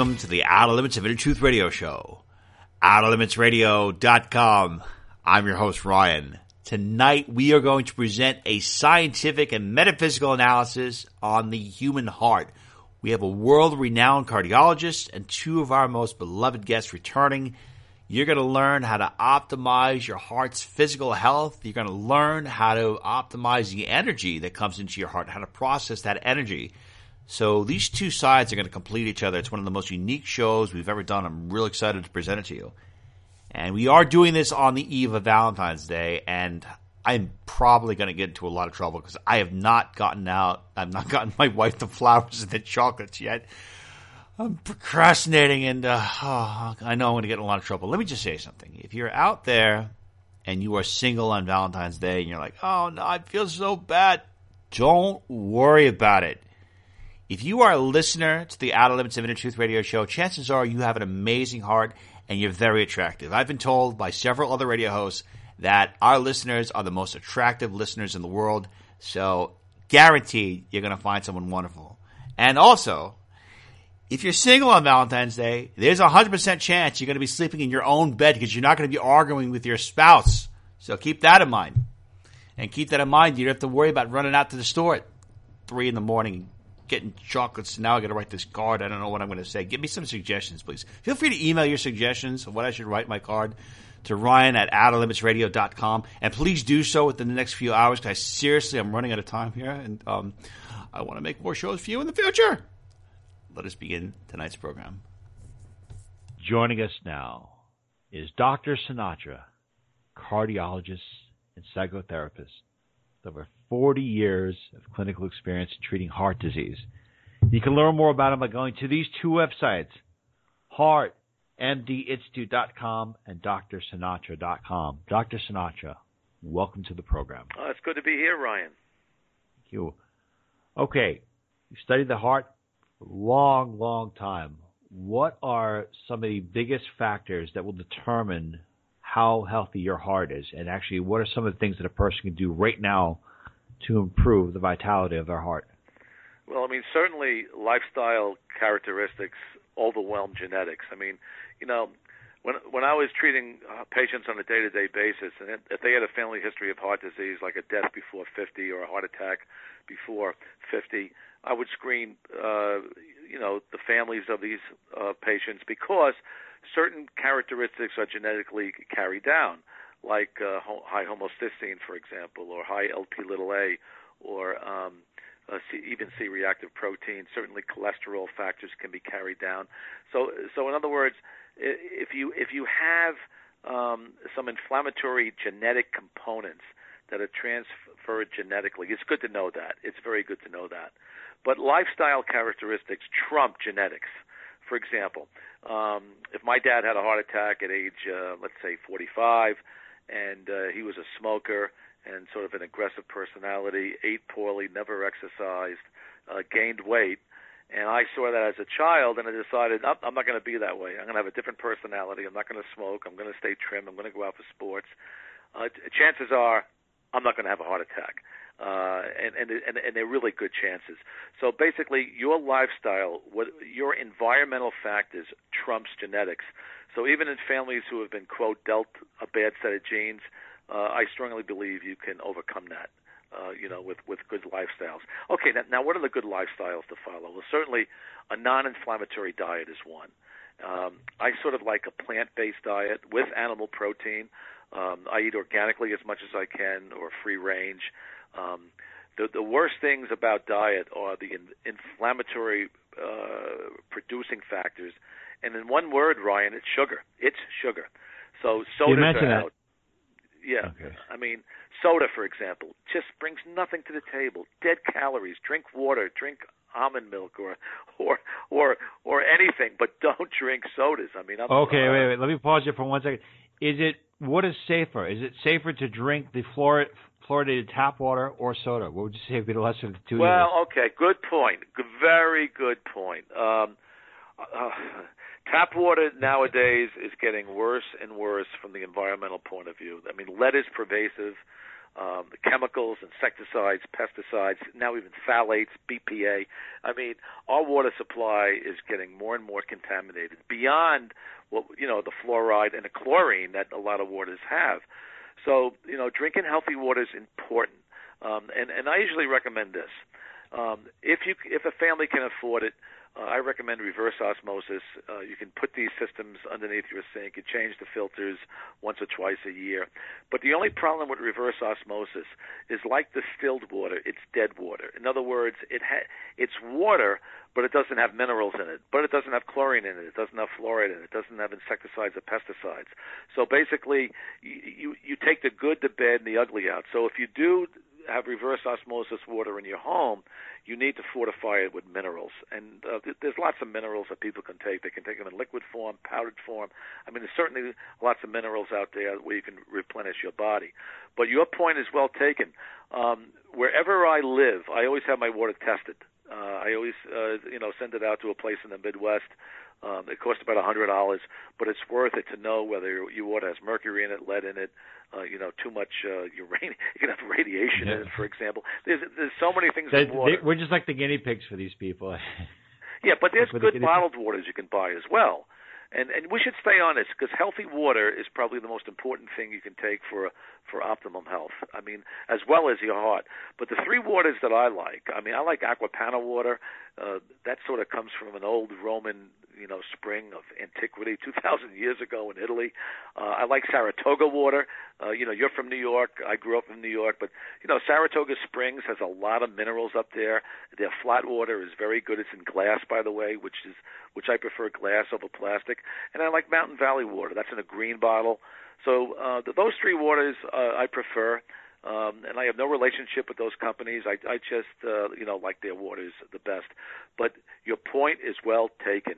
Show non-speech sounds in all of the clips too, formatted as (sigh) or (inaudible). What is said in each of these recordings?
welcome to the Outer Limits of Inner Truth Radio Show. OuterLimitsRadio.com. I'm your host, Ryan. Tonight we are going to present a scientific and metaphysical analysis on the human heart. We have a world-renowned cardiologist and two of our most beloved guests returning. You're going to learn how to optimize your heart's physical health. You're going to learn how to optimize the energy that comes into your heart, how to process that energy. So these two sides are going to complete each other. It's one of the most unique shows we've ever done. I'm real excited to present it to you. And we are doing this on the eve of Valentine's Day, and I'm probably going to get into a lot of trouble because I have not gotten out, I've not (laughs) gotten my wife the flowers and the chocolates yet. I'm procrastinating, and uh, oh, I know I'm going to get in a lot of trouble. Let me just say something. If you're out there and you are single on Valentine's Day and you're like, oh no, I feel so bad, don't worry about it if you are a listener to the Outer Limits of Inner Truth radio show, chances are you have an amazing heart and you're very attractive. I've been told by several other radio hosts that our listeners are the most attractive listeners in the world. So guaranteed you're going to find someone wonderful. And also, if you're single on Valentine's Day, there's a 100% chance you're going to be sleeping in your own bed because you're not going to be arguing with your spouse. So keep that in mind. And keep that in mind. You don't have to worry about running out to the store at 3 in the morning getting chocolates. Now I got to write this card. I don't know what I'm going to say. Give me some suggestions, please. Feel free to email your suggestions of what I should write my card to Ryan at outerlimitsradio.com. And please do so within the next few hours because seriously, I'm running out of time here and um, I want to make more shows for you in the future. Let us begin tonight's program. Joining us now is Dr. Sinatra, cardiologist and psychotherapist over 40 years of clinical experience in treating heart disease. You can learn more about him by going to these two websites, heartmdinstitute.com and drsinatra.com. Dr. Sinatra, welcome to the program. Oh, it's good to be here, Ryan. Thank you. Okay, you studied the heart a long, long time. What are some of the biggest factors that will determine how healthy your heart is, and actually, what are some of the things that a person can do right now to improve the vitality of their heart? Well, I mean, certainly lifestyle characteristics overwhelm genetics. I mean, you know, when when I was treating uh, patients on a day-to-day basis, and if they had a family history of heart disease, like a death before 50 or a heart attack before 50, I would screen, uh, you know, the families of these uh, patients because certain characteristics are genetically carried down, like uh, high homocysteine, for example, or high LP little a, or um, uh, C, even C-reactive protein. Certainly, cholesterol factors can be carried down. So, so in other words, if you if you have um, some inflammatory genetic components that are transferred genetically, it's good to know that. It's very good to know that. But lifestyle characteristics trump genetics. For example, um, if my dad had a heart attack at age, uh, let's say 45, and uh, he was a smoker and sort of an aggressive personality, ate poorly, never exercised, uh, gained weight, and I saw that as a child, and I decided I'm not going to be that way. I'm going to have a different personality. I'm not going to smoke. I'm going to stay trim. I'm going to go out for sports. Uh, chances are, I'm not going to have a heart attack uh, and, and and and they're really good chances. So basically, your lifestyle, what your environmental factors trumps genetics. So even in families who have been quote dealt a bad set of genes, uh, I strongly believe you can overcome that. Uh, you know, with with good lifestyles. Okay, now, now what are the good lifestyles to follow? Well, certainly a non-inflammatory diet is one. Um, I sort of like a plant-based diet with animal protein. Um, I eat organically as much as I can, or free range. Um, the, the worst things about diet are the in, inflammatory uh, producing factors, and in one word, Ryan, it's sugar. It's sugar. So sodas you are that. Yeah, okay. I mean, soda, for example, just brings nothing to the table. Dead calories. Drink water. Drink almond milk or or or or anything, but don't drink sodas. I mean, I'm, okay, uh, wait, wait. Let me pause you for one second. Is it what is safer? Is it safer to drink the fluor, fluoridated tap water or soda? What would you say would be the lesser of the two? Well, okay, good point. Very good point. Um, uh, tap water nowadays is getting worse and worse from the environmental point of view. I mean, lead is pervasive. um, the chemicals, insecticides, pesticides, now even phthalates, BPA. I mean, our water supply is getting more and more contaminated beyond what you know the fluoride and the chlorine that a lot of waters have. So you know, drinking healthy water is important, um, and and I usually recommend this. Um, if you if a family can afford it, uh, I recommend reverse osmosis. Uh, you can put these systems underneath your sink. You change the filters once or twice a year. But the only problem with reverse osmosis is like distilled water, it's dead water. In other words, it ha- it's water, but it doesn't have minerals in it. But it doesn't have chlorine in it. It doesn't have fluoride in it. It doesn't have insecticides or pesticides. So basically, you, you, you take the good, the bad, and the ugly out. So if you do have reverse osmosis water in your home, you need to fortify it with minerals. And uh, th- there's lots of minerals that people can take. They can take them in liquid form, powdered form. I mean, there's certainly lots of minerals out there where you can replenish your body. But your point is well taken. Um, wherever I live, I always have my water tested. Uh, I always, uh, you know, send it out to a place in the Midwest um, it costs about a hundred dollars, but it's worth it to know whether your water has mercury in it, lead in it, uh, you know, too much uh, uranium. (laughs) You can have radiation yeah. in it, for example. There's there's so many things they, in water. They, we're just like the guinea pigs for these people. (laughs) yeah, but there's good the bottled waters you can buy as well. And and we should stay on this because healthy water is probably the most important thing you can take for for optimum health. I mean, as well as your heart. But the three waters that I like, I mean, I like Acqua Panna water. Uh, that sort of comes from an old Roman you know spring of antiquity, 2,000 years ago in Italy. Uh, I like Saratoga water. Uh, you know, you're from New York. I grew up in New York, but you know, Saratoga Springs has a lot of minerals up there. Their flat water is very good. It's in glass, by the way, which is which I prefer glass over plastic. And I like Mountain Valley water. That's in a green bottle. So uh, those three waters uh, I prefer. Um, and I have no relationship with those companies. I, I just, uh, you know, like their waters the best. But your point is well taken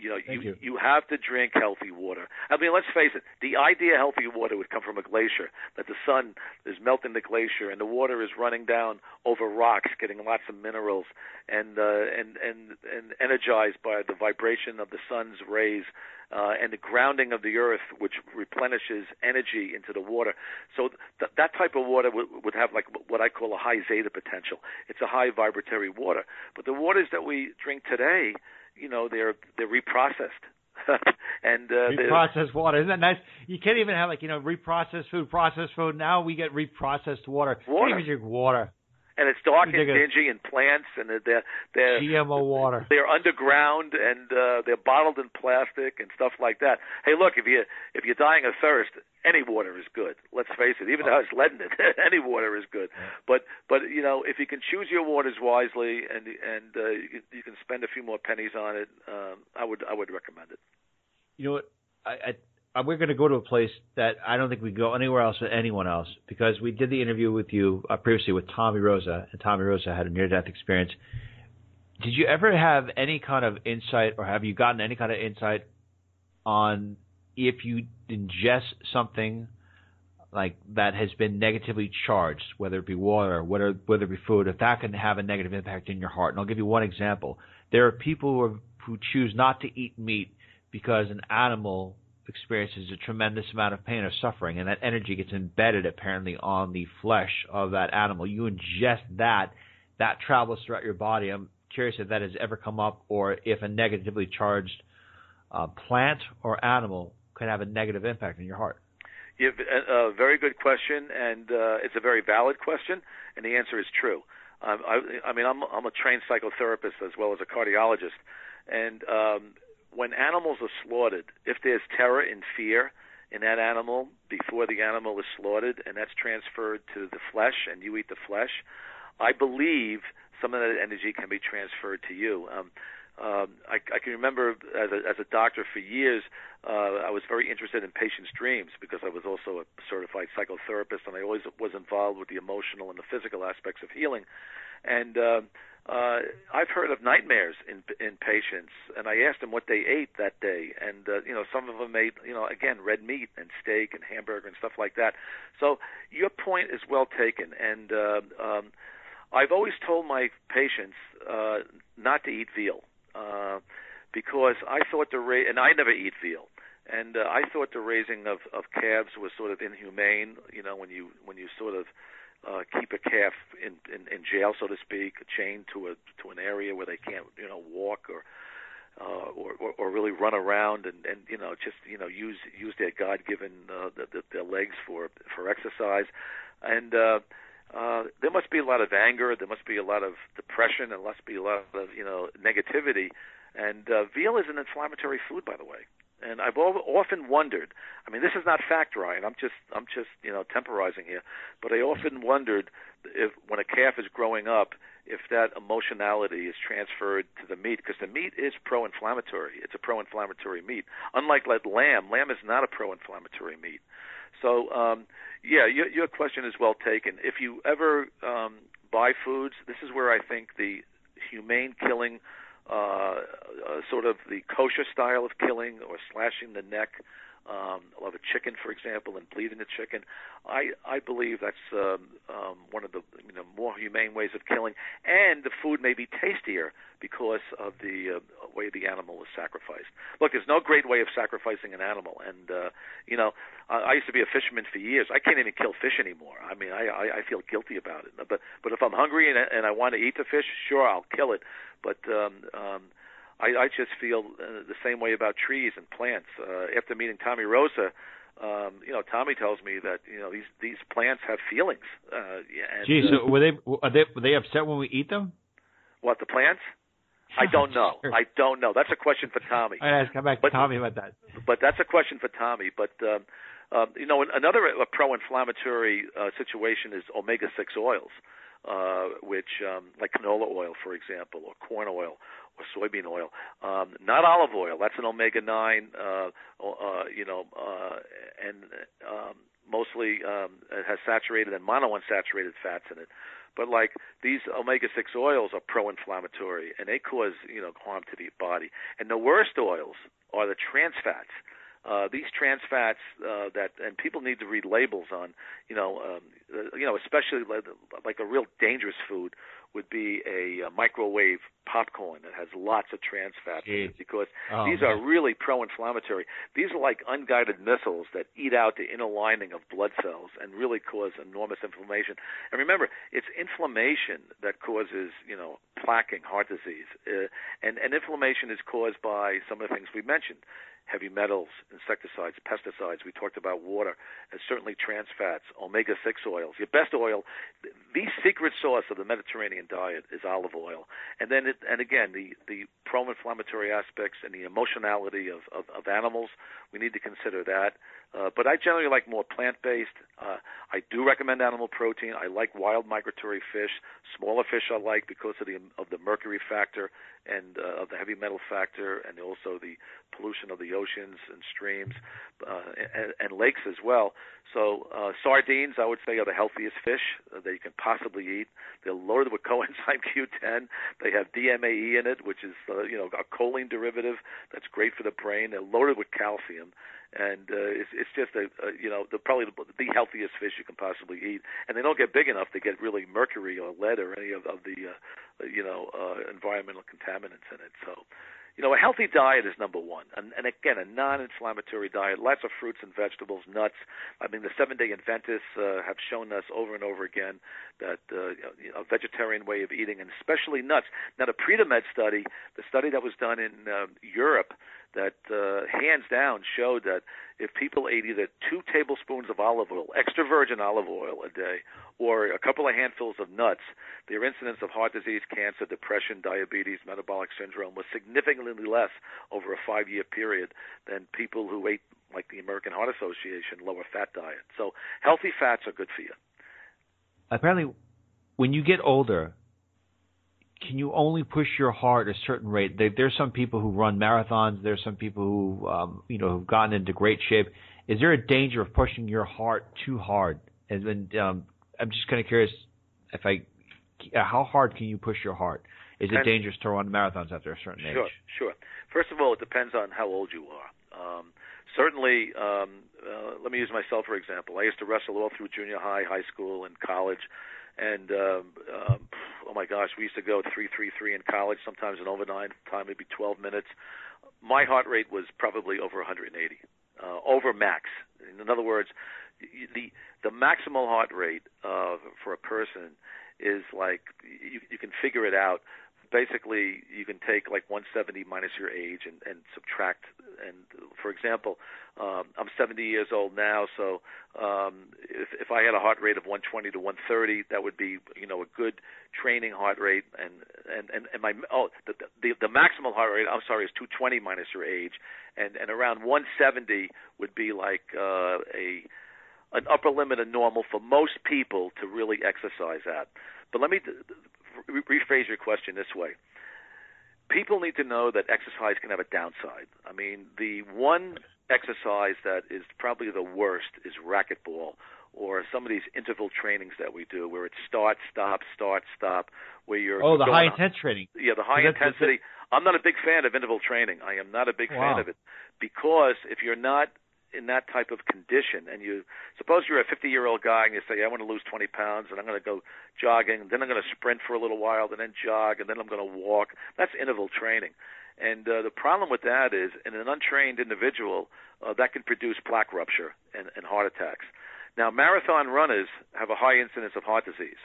you know, you, you, you have to drink healthy water. I mean, let's face it. The idea healthy water would come from a glacier. That the sun is melting the glacier and the water is running down over rocks, getting lots of minerals, and uh, and and and energized by the vibration of the sun's rays. Uh, and the grounding of the earth, which replenishes energy into the water. So th- that type of water would, would have like what I call a high zeta potential. It's a high vibratory water. But the waters that we drink today, you know they're they're reprocessed. (laughs) and uh, reprocessed water isn't that nice? You can't even have like you know reprocessed food, processed food. Now we get reprocessed water. Water. You drink water. And it's dark and dingy and plants and they're they're GMO water. They're underground and uh, they're bottled in plastic and stuff like that. Hey, look if you if you're dying of thirst, any water is good. Let's face it, even though it's lead in it, (laughs) any water is good. But but you know, if you can choose your waters wisely and and uh, you, can, you can spend a few more pennies on it, um, I would I would recommend it. You know what? I, I we're going to go to a place that I don't think we go anywhere else with anyone else because we did the interview with you uh, previously with Tommy Rosa, and Tommy Rosa had a near-death experience. Did you ever have any kind of insight, or have you gotten any kind of insight on if you ingest something like that has been negatively charged, whether it be water, whether whether it be food, if that can have a negative impact in your heart. And I'll give you one example. There are people who, are, who choose not to eat meat because an animal experiences a tremendous amount of pain or suffering, and that energy gets embedded apparently on the flesh of that animal. You ingest that, that travels throughout your body. I'm curious if that has ever come up, or if a negatively charged uh, plant or animal could have a negative impact on your heart? You a, a very good question, and uh, it's a very valid question, and the answer is true. Um, I, I mean, I'm, I'm a trained psychotherapist as well as a cardiologist, and um, when animals are slaughtered, if there's terror and fear in that animal before the animal is slaughtered, and that's transferred to the flesh, and you eat the flesh, I believe some of that energy can be transferred to you. Um, um, I, I can remember as a, as a doctor for years, uh, I was very interested in patients' dreams because I was also a certified psychotherapist, and I always was involved with the emotional and the physical aspects of healing. And uh, uh, I've heard of nightmares in in patients, and I asked them what they ate that day, and uh, you know some of them ate you know again red meat and steak and hamburger and stuff like that. So your point is well taken, and uh, um, I've always told my patients uh, not to eat veal uh, because I thought the ra- and I never eat veal, and uh, I thought the raising of of calves was sort of inhumane. You know, when you when you sort of uh, keep a calf in, in in jail, so to speak, chained to a to an area where they can't you know walk or uh, or, or or really run around and and you know just you know use use their God given uh, the, the, their legs for for exercise, and uh, uh, there must be a lot of anger, there must be a lot of depression, there must be a lot of you know negativity, and uh, veal is an inflammatory food, by the way. And I've often wondered. I mean, this is not fact, Ryan. I'm just, I'm just, you know, temporizing here. But I often wondered if, when a calf is growing up, if that emotionality is transferred to the meat, because the meat is pro-inflammatory. It's a pro-inflammatory meat. Unlike like lamb, lamb is not a pro-inflammatory meat. So, um, yeah, your, your question is well taken. If you ever um, buy foods, this is where I think the humane killing uh, uh, sort of the kosher style of killing or slashing the neck um, of a chicken, for example, and bleeding the chicken. I I believe that's um, um, one of the you know more humane ways of killing, and the food may be tastier because of the uh, way the animal is sacrificed. Look, there's no great way of sacrificing an animal, and uh, you know I, I used to be a fisherman for years. I can't even kill fish anymore. I mean, I I, I feel guilty about it. But but if I'm hungry and, and I want to eat the fish, sure I'll kill it. But um, um, I, I just feel uh, the same way about trees and plants. Uh, after meeting Tommy Rosa, um, you know, Tommy tells me that you know these these plants have feelings. Uh, and, Gee, so were they are they were they upset when we eat them? What the plants? I (laughs) don't know. Sure. I don't know. That's a question for Tommy. I ask come back But- to Tommy about that. But that's a question for Tommy. But um, uh, you know, another uh, pro-inflammatory uh, situation is omega-6 oils, uh, which um, like canola oil, for example, or corn oil, or soybean oil. Um, not olive oil. That's an omega-9. Uh, uh, you know, uh, and um, mostly um, it has saturated and monounsaturated fats in it. But like these omega-6 oils are pro-inflammatory and they cause you know harm to the body. And the worst oils are the trans fats. Uh, these trans fats uh, that and people need to read labels on, you know, um, uh, you know, especially like, like a real dangerous food would be a, uh microwave popcorn that has lots of trans fats in it Jeez. because Oh, these man. are really pro-inflammatory. These are like unguided missiles that eat out the inner lining of blood cells and really cause enormous inflammation. And remember, it's inflammation that causes, you know, plaquing, heart disease, uh, and and inflammation is caused by some of the things we mentioned. Heavy metals, insecticides, pesticides. We talked about water, and certainly trans fats, omega-6 oils. Your best oil, th- the secret sauce of the Mediterranean diet is olive oil. And then, it, and again, the the pro-inflammatory aspects and the emotionality of, of, of animals. We need to consider that. Uh, but I generally like more plant-based. Uh, I do recommend animal protein. I like wild migratory fish. Smaller fish I like because of the of the mercury factor and uh, of the heavy metal factor, and also the pollution of the oceans and streams uh, and, and lakes as well. So uh, sardines, I would say, are the healthiest fish uh, that you can possibly eat. They're loaded with (laughs) coenzyme Q10. They have DMAE in it, which is uh, you know a choline derivative that's great for the brain. They're loaded with calcium, and uh, it's, it's just a, a you know the probably the, the healthiest fish you can possibly eat. And they don't get big enough to get really mercury or lead or any of, of the uh, you know uh, environmental contaminants in it. So you know, a healthy diet is number one, and, and again, a non-inflammatory diet. Lots of fruits and vegetables, nuts. I mean, the Seven-Day Adventists uh, have shown us over and over again that uh, you know, a vegetarian way of eating, and especially nuts. Now, the PREDIMED study, the study that was done in uh, Europe, that uh, hands down showed that if people ate either two tablespoons of olive oil, extra virgin olive oil a day, or a couple of handfuls of nuts, their incidence of heart disease, cancer, depression, diabetes, metabolic syndrome was significantly less over a five year period than people who ate, like the American Heart Association, lower fat diet. So healthy fats are good for you. Apparently, when you get older, can you only push your heart a certain rate? There, there's some people who run marathons. There's some people who, um, you know, have gotten into great shape. Is there a danger of pushing your heart too hard? And, and um, I'm just kind of curious if I, uh, how hard can you push your heart? Is it dangerous to run marathons after a certain Sure, age? Sure, sure. First of all, it depends on how old you are. Um, certainly, um, uh, let me use myself for example. I used to wrestle all through junior high, high school, and college. And um, um, oh my gosh, we used to go three, three, three in college. Sometimes an overnight time, maybe 12 minutes. My heart rate was probably over 180. uh, over max. In other words, the the maximal heart rate uh, for a person is like you, you can figure it out basically you can take like 170 minus your age and, and subtract. And for example, um, I'm 70 years old now, so um, if, if I had a heart rate of 120 to 130, that would be you know a good training heart rate. And and and, and my oh the, the the maximal heart rate I'm sorry is 220 minus your age, and and around 170 would be like uh, a an upper limit of normal for most people to really exercise at. But let me rephrase your question this way. People need to know that exercise can have a downside. I mean, the one exercise that is probably the worst is racquetball or some of these interval trainings that we do where it's start, stop, start, stop, where you're Oh, the high intense training. Yeah, the high intensity. I'm not a big fan of interval training. I am not a big wow. fan of it because if you're not in that type of condition. And you suppose you're a 50 year old guy and you say I want to lose 20 pounds and I'm going to go jogging then I'm going to sprint for a little while and then jog and then I'm going to walk. That's interval training. And uh, the problem with that is in an untrained individual uh, that can produce plaque rupture and, and heart attacks. Now marathon runners have a high incidence of heart disease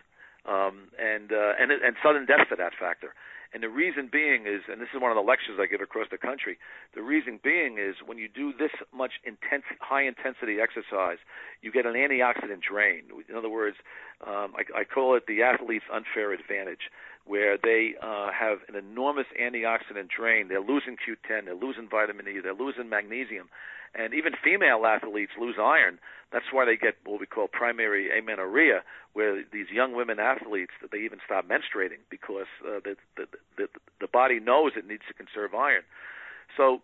um, and uh, and and sudden death for that factor and the reason being is, and this is one of the lectures I give across the country, the reason being is when you do this much intense, high intensity exercise, you get an antioxidant drain. In other words, um, I, I call it the athlete's unfair advantage, where they uh, have an enormous antioxidant drain. They're losing Q10, they're losing vitamin E, they're losing magnesium, and even female athletes lose iron. That's why they get what we call primary amenorrhea, where these young women athletes they even stop menstruating because uh, the, the the the body knows it needs to conserve iron. So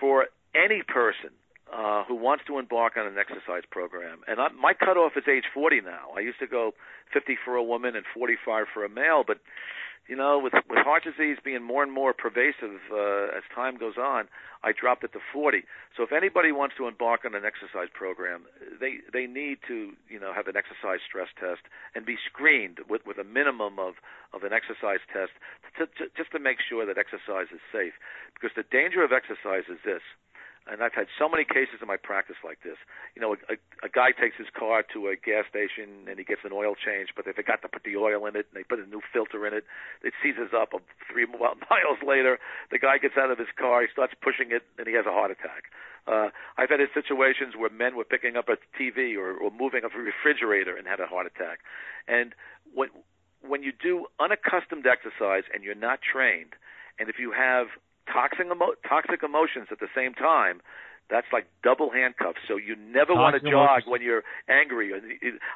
for any person uh, who wants to embark on an exercise program, and I, my cutoff is age 40 now. I used to go 50 for a woman and 45 for a male, but you know, with with heart disease being more and more pervasive uh, as time goes on, I dropped it to 40. So if anybody wants to embark on an exercise program, they they need to you know have an exercise stress test and be screened with with a minimum of of an exercise test to, to, just to make sure that exercise is safe. Because the danger of exercise is this and I've had so many cases in my practice like this. You know, a, a, a guy takes his car to a gas station and he gets an oil change, but they forgot to put the oil in it and they put a new filter in it. It seizes up. Three (laughs) miles later, the guy gets out of his car, he starts pushing it, and he has a heart attack. Uh, I've had situations where men were picking up a TV or, or moving a refrigerator and had a heart attack. And when when you do unaccustomed exercise and you're not trained, and if you have toxic emo- toxic emotions at the same time that's like double handcuffs. So you never want to jog when you're angry.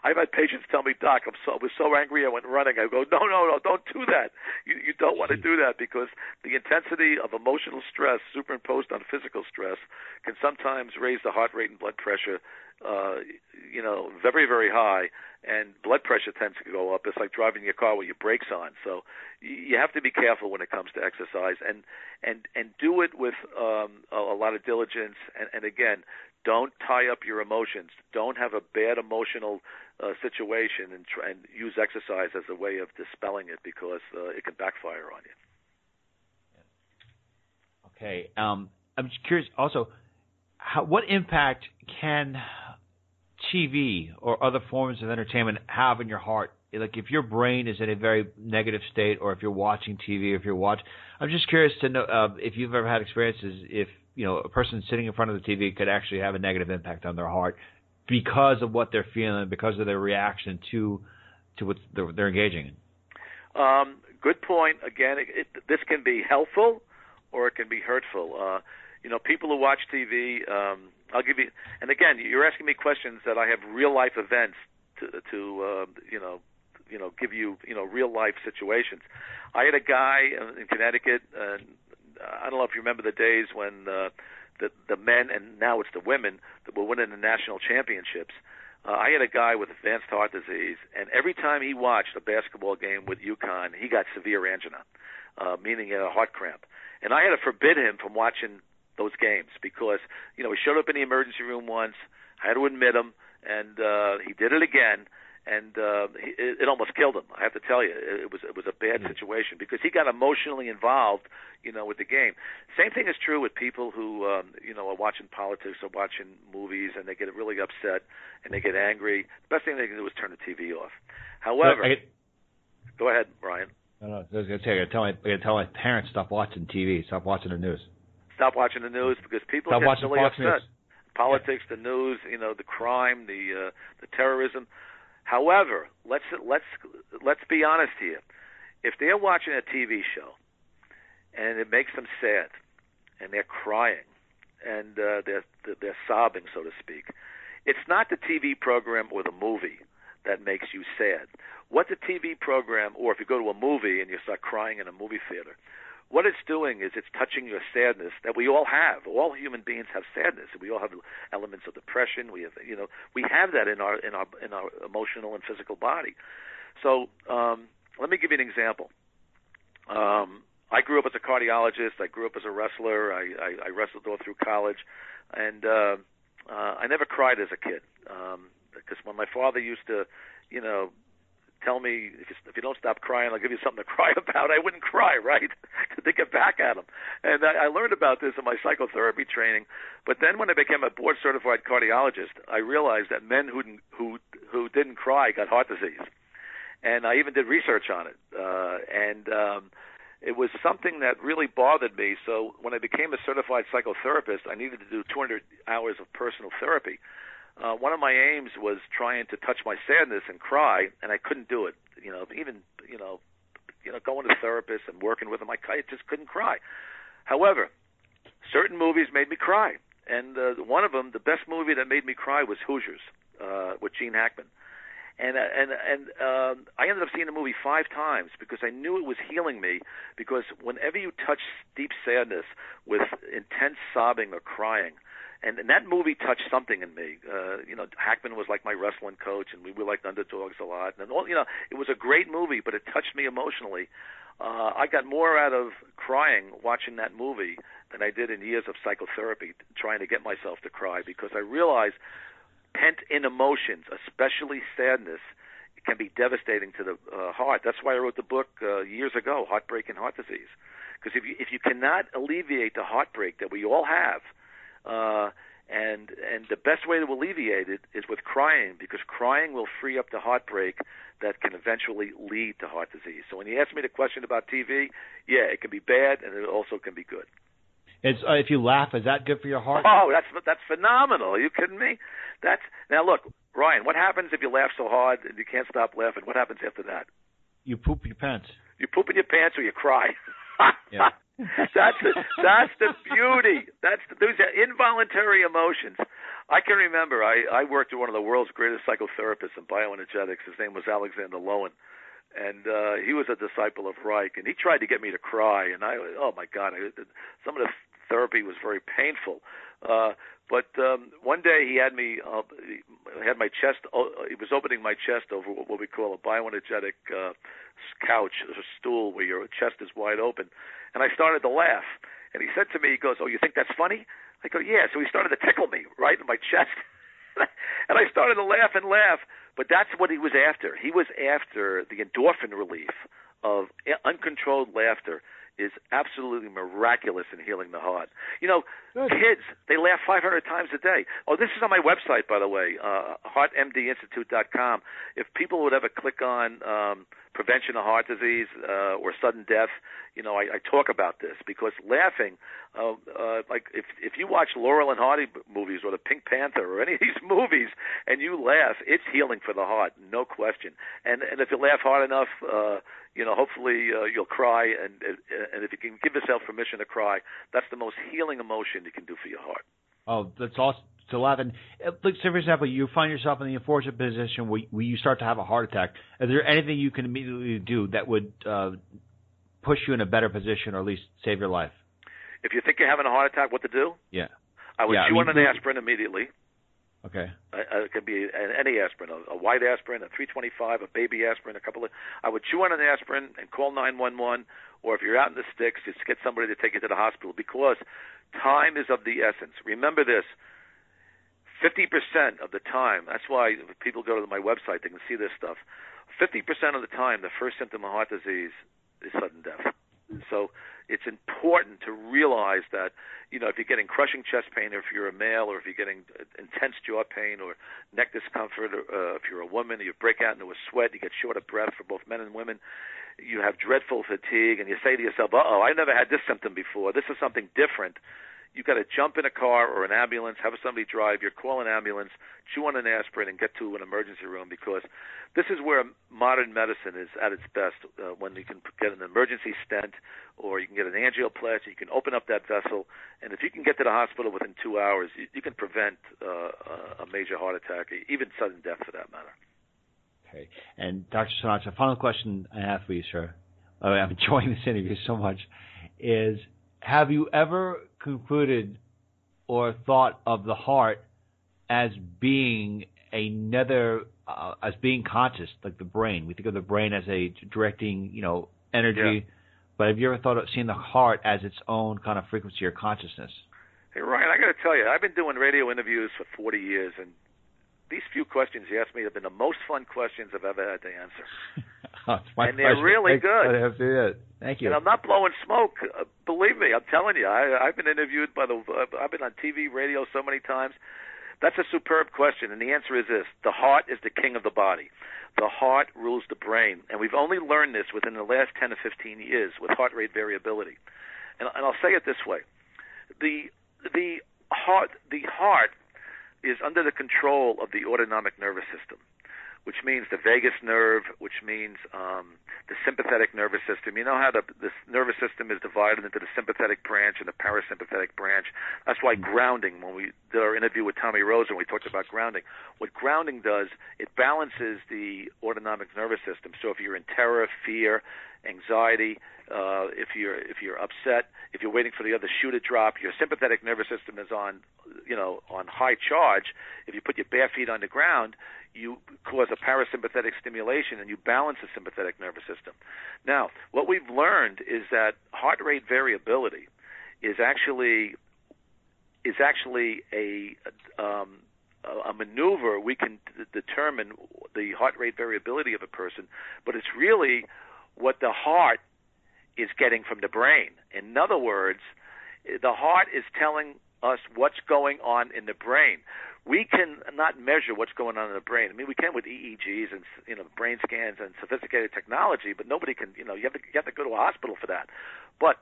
I've had patients tell me, "Doc, I'm so I was so angry I went running." I go, "No, no, no, don't do that. You you don't want to do that because the intensity of emotional stress superimposed on physical stress can sometimes raise the heart rate and blood pressure, uh, you know, very very high, and blood pressure tends to go up. It's like driving your car with your brakes on. So you have to be careful when it comes to exercise, and and and do it with um, a, a lot of diligence. And, and again, don't tie up your emotions. Don't have a bad emotional uh, situation and and use exercise as a way of dispelling it because uh, it can backfire on you. Okay. Um, I'm just curious. Also, how, what impact can TV or other forms of entertainment have in your heart? Like if your brain is in a very negative state, or if you're watching TV, or if you're watching, I'm just curious to know uh, if you've ever had experiences if you know a person sitting in front of the TV could actually have a negative impact on their heart because of what they're feeling, because of their reaction to to what they're, they're engaging in. Um, good point. Again, it, it, this can be helpful or it can be hurtful. Uh, you know, people who watch TV. Um, I'll give you, and again, you're asking me questions that I have real life events to, to uh, you know, you know, give you, you know, real life situations. I had a guy in Connecticut, and I don't know if you remember the days when uh, the the men and now it's the women that were winning the national championships. Uh, I had a guy with advanced heart disease, and every time he watched a basketball game with UConn, he got severe angina, uh, meaning a heart cramp. And I had to forbid him from watching those games because you know he showed up in the emergency room once. I had to admit him, and uh, he did it again. and uh, he, it, it almost killed him. I have to tell you, it, it was it was a bad situation because he got emotionally involved, you know, with the game. Same thing is true with people who, um, you know, are watching politics or watching movies and they get really upset and they get angry. The best thing they can do is turn the TV off. However, I, go ahead, Brian. No, no, I was gonna say, I gotta tell my, I gotta tell my parents stop watching TV, stop watching the news. Stop watching the news because people Stop get watching really Fox upset. News. Politics, the news, you know, the crime, the uh, the terrorism. However, let's let's let's be honest here. If they're watching a TV show and it makes them sad and they're crying and uh, they're they're sobbing, so to speak, it's not the TV program or the movie that makes you sad. What the TV program, or if you go to a movie and you start crying in a movie theater, what it's doing is it's touching your sadness that we all have. All human beings have sadness. We all have elements of depression. We have, you know, we have that in our in our in our emotional and physical body. So um, let me give you an example. Um, I grew up as a cardiologist. I grew up as a wrestler. I, I, I wrestled all through college, and uh, uh, I never cried as a kid um, because when my father used to, you know, tell me if you, if you don't stop crying, I'll give you something to (laughs) cry about. I wouldn't cry, right? (laughs) to get back at him. And I, I learned about this in my psychotherapy training. But then when I became a board certified cardiologist, I realized that men who who who didn't cry got heart disease. And I even did research on it. Uh, and um, it was something that really bothered me. So when I became a certified psychotherapist, I needed to do 200 hours of personal therapy uh, one of my aims was trying to touch my sadness and cry, and I couldn't do it. You know, even you know, you know, going to therapists and working with them, I, just couldn't cry. However, certain movies made me cry, and uh, one of them, the best movie that made me cry, was Hoosiers uh, with Gene Hackman. And uh, and and um, I ended up seeing the movie five times because I knew it was healing me. Because whenever you touch deep sadness with intense sobbing or crying, and, and that movie touched something in me. Uh, you know, Hackman was like my wrestling coach, and we were like underdogs a lot. And all, you know, it was a great movie, but it touched me emotionally. Uh, I got more out of crying watching that movie than I did in years of psychotherapy trying to get myself to cry because I realized pent-in emotions, especially sadness, can be devastating to the uh, heart. That's why I wrote the book uh, years ago, Heartbreak and Heart Disease. Because if you if you cannot alleviate the heartbreak that we all have, uh, and and the best way to alleviate it is with crying because crying will free up the heartbreak that can eventually lead to heart disease. So when you ask me the question about TV, yeah, it can be bad and it also can be good. It's uh, if you laugh, is that good for your heart? Oh, that's that's phenomenal. Are you kidding me? That's now look, Ryan. What happens if you laugh so hard and you can't stop laughing? What happens after that? You poop your pants. You poop in your pants or you cry. (laughs) yeah. That's the, that's the beauty. That's the, those are involuntary emotions. I can remember I I worked with one of the world's greatest psychotherapists in bioenergetics. His name was Alexander Lowen, and uh, he was a disciple of Reich. And he tried to get me to cry, and I oh my God, I, some of the therapy was very painful. Uh, but um, one day he had me uh, had my chest. Uh, he was opening my chest over what we call a bioenergetic uh, couch, a stool where your chest is wide open and I started to laugh. And he said to me, he goes, "Oh, you think that's funny?" I go, "Yeah." So he started to tickle me (laughs) right in my chest, (laughs) and I started to laugh and laugh. But that's what he was after. He was after the endorphin relief of uncontrolled laughter is absolutely miraculous in healing the heart. You know, Good. kids, they laugh 500 times a day. Oh, this is on my website, by the way, uh, heartmdinstitute.com. If people would ever click on um, prevention of heart disease uh, or sudden death, you know, I, I talk about this because laughing, uh, uh, like if if you watch Laurel and Hardy movies or the Pink Panther or any of these (laughs) movies and you laugh, it's healing for the heart, no question. And and if you laugh hard enough, uh, you know, hopefully uh, you'll cry. And and if you can give yourself permission to cry, that's the most healing emotion you can do for your heart. Oh, that's awesome to laugh. And uh, like, say for example, you find yourself in the unfortunate position where, where you start to have a heart attack. Is there anything you can immediately do that would uh, push you in a better position, or at least save your life? If you think you're having a heart attack, what to do? Yeah. I would yeah, chew I mean, on an aspirin immediately. Okay. Uh, it could be any aspirin, a, a white aspirin, a 325, a baby aspirin, a couple of. I would chew on an aspirin and call 911, or if you're out in the sticks, just get somebody to take you to the hospital because time is of the essence. Remember this: 50% of the time, that's why people go to my website, they can see this stuff. 50% of the time, the first symptom of heart disease is sudden death. So it's important to realize that, you know, if you're getting crushing chest pain, or if you're a male, or if you're getting intense jaw pain or neck discomfort, or uh, if you're a woman, you break out into a sweat, you get short of breath for both men and women, you have dreadful fatigue, and you say to yourself, uh oh, I never had this symptom before. This is something different you've got to jump in a car or an ambulance, have somebody drive you, call an ambulance, chew on an aspirin, and get to an emergency room because this is where modern medicine is at its best. Uh, when you can get an emergency stent or you can get an angioplasty, you can open up that vessel, and if you can get to the hospital within two hours, you, you can prevent uh, a major heart attack, even sudden death for that matter. Okay. And Dr. Sinatra, final question I have for you, sir. I'm (laughs) enjoying this interview so much. Is have you ever concluded or thought of the heart as being another uh, as being conscious, like the brain. We think of the brain as a directing, you know, energy. Yeah. But have you ever thought of seeing the heart as its own kind of frequency or consciousness? Hey Ryan, I got to tell you, I've been doing radio interviews for 40 years, and these few questions you asked me have been the most fun questions I've ever had to answer. (laughs) oh, and they're really Thank, good. Thank you. And I'm not blowing smoke. Uh, believe me, I'm telling you. I, I've been interviewed by the. Uh, I've been on TV, radio so many times. That's a superb question, and the answer is this: the heart is the king of the body. The heart rules the brain, and we've only learned this within the last 10 to 15 years with heart rate variability. And, and I'll say it this way: the the heart the heart is under the control of the autonomic nervous system, which means the vagus nerve, which means um, the sympathetic nervous system. You know how the, the nervous system is divided into the sympathetic branch and the parasympathetic branch. That's why grounding, when we did our interview with Tommy Rosa and we talked about grounding. What grounding does, it balances the autonomic nervous system. So if you're in terror, fear, anxiety, uh, if you're if you're upset, if you're waiting for the other shoe to drop, your sympathetic nervous system is on, you know, on high charge. If you put your bare feet on the ground, you cause a parasympathetic stimulation and you balance the sympathetic nervous system. Now, what we've learned is that heart rate variability is actually is actually a um, a maneuver we can d- determine the heart rate variability of a person, but it's really what the heart is getting from the brain. In other words, the heart is telling us what's going on in the brain. We can not measure what's going on in the brain. I mean, we can with EEGs and you know brain scans and sophisticated technology, but nobody can. You know, you have to you have to go to a hospital for that. But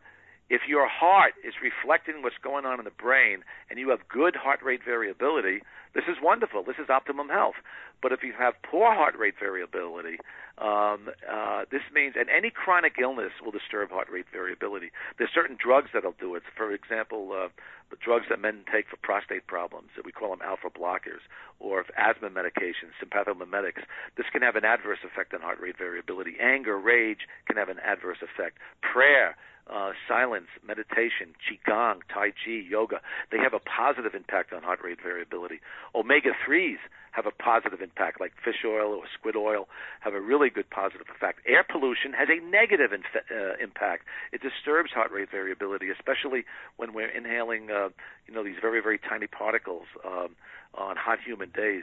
if your heart is reflecting what's going on in the brain and you have good heart rate variability, this is wonderful. This is optimum health. But if you have poor heart rate variability, um, uh, this means, and any chronic illness will disturb heart rate variability. There's certain drugs that'll do it. For example, uh, the drugs that men take for prostate problems, that we call them alpha blockers, or asthma medications, sympathomimetics. This can have an adverse effect on heart rate variability. Anger, rage can have an adverse effect. Prayer uh, silence, meditation, qigong, tai chi, yoga, they have a positive impact on heart rate variability. Omega 3s have a positive impact, like fish oil or squid oil, have a really good positive effect. Air pollution has a negative inf- uh, impact. It disturbs heart rate variability, especially when we're inhaling, uh, you know, these very very tiny particles um, on hot humid days.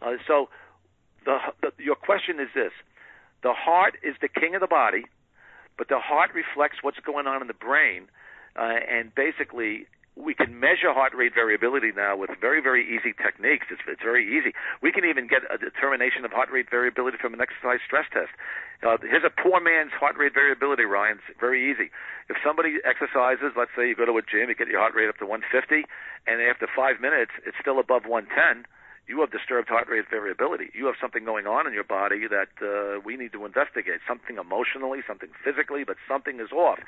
Uh, so, the, the, your question is this: the heart is the king of the body but the heart reflects what's going on in the brain, uh, and basically we can measure heart rate variability now with very, very easy techniques. It's, it's very easy. We can even get a determination of heart rate variability from an exercise stress test. Uh, here's a poor man's heart rate variability, Ryan. It's very easy. If somebody exercises, let's say you go to a gym, you get your heart rate up to 150, and after five minutes, it's still above 110 you have disturbed heart rate variability. You have something going on in your body that uh, we need to investigate. Something emotionally, something physically, but something is off.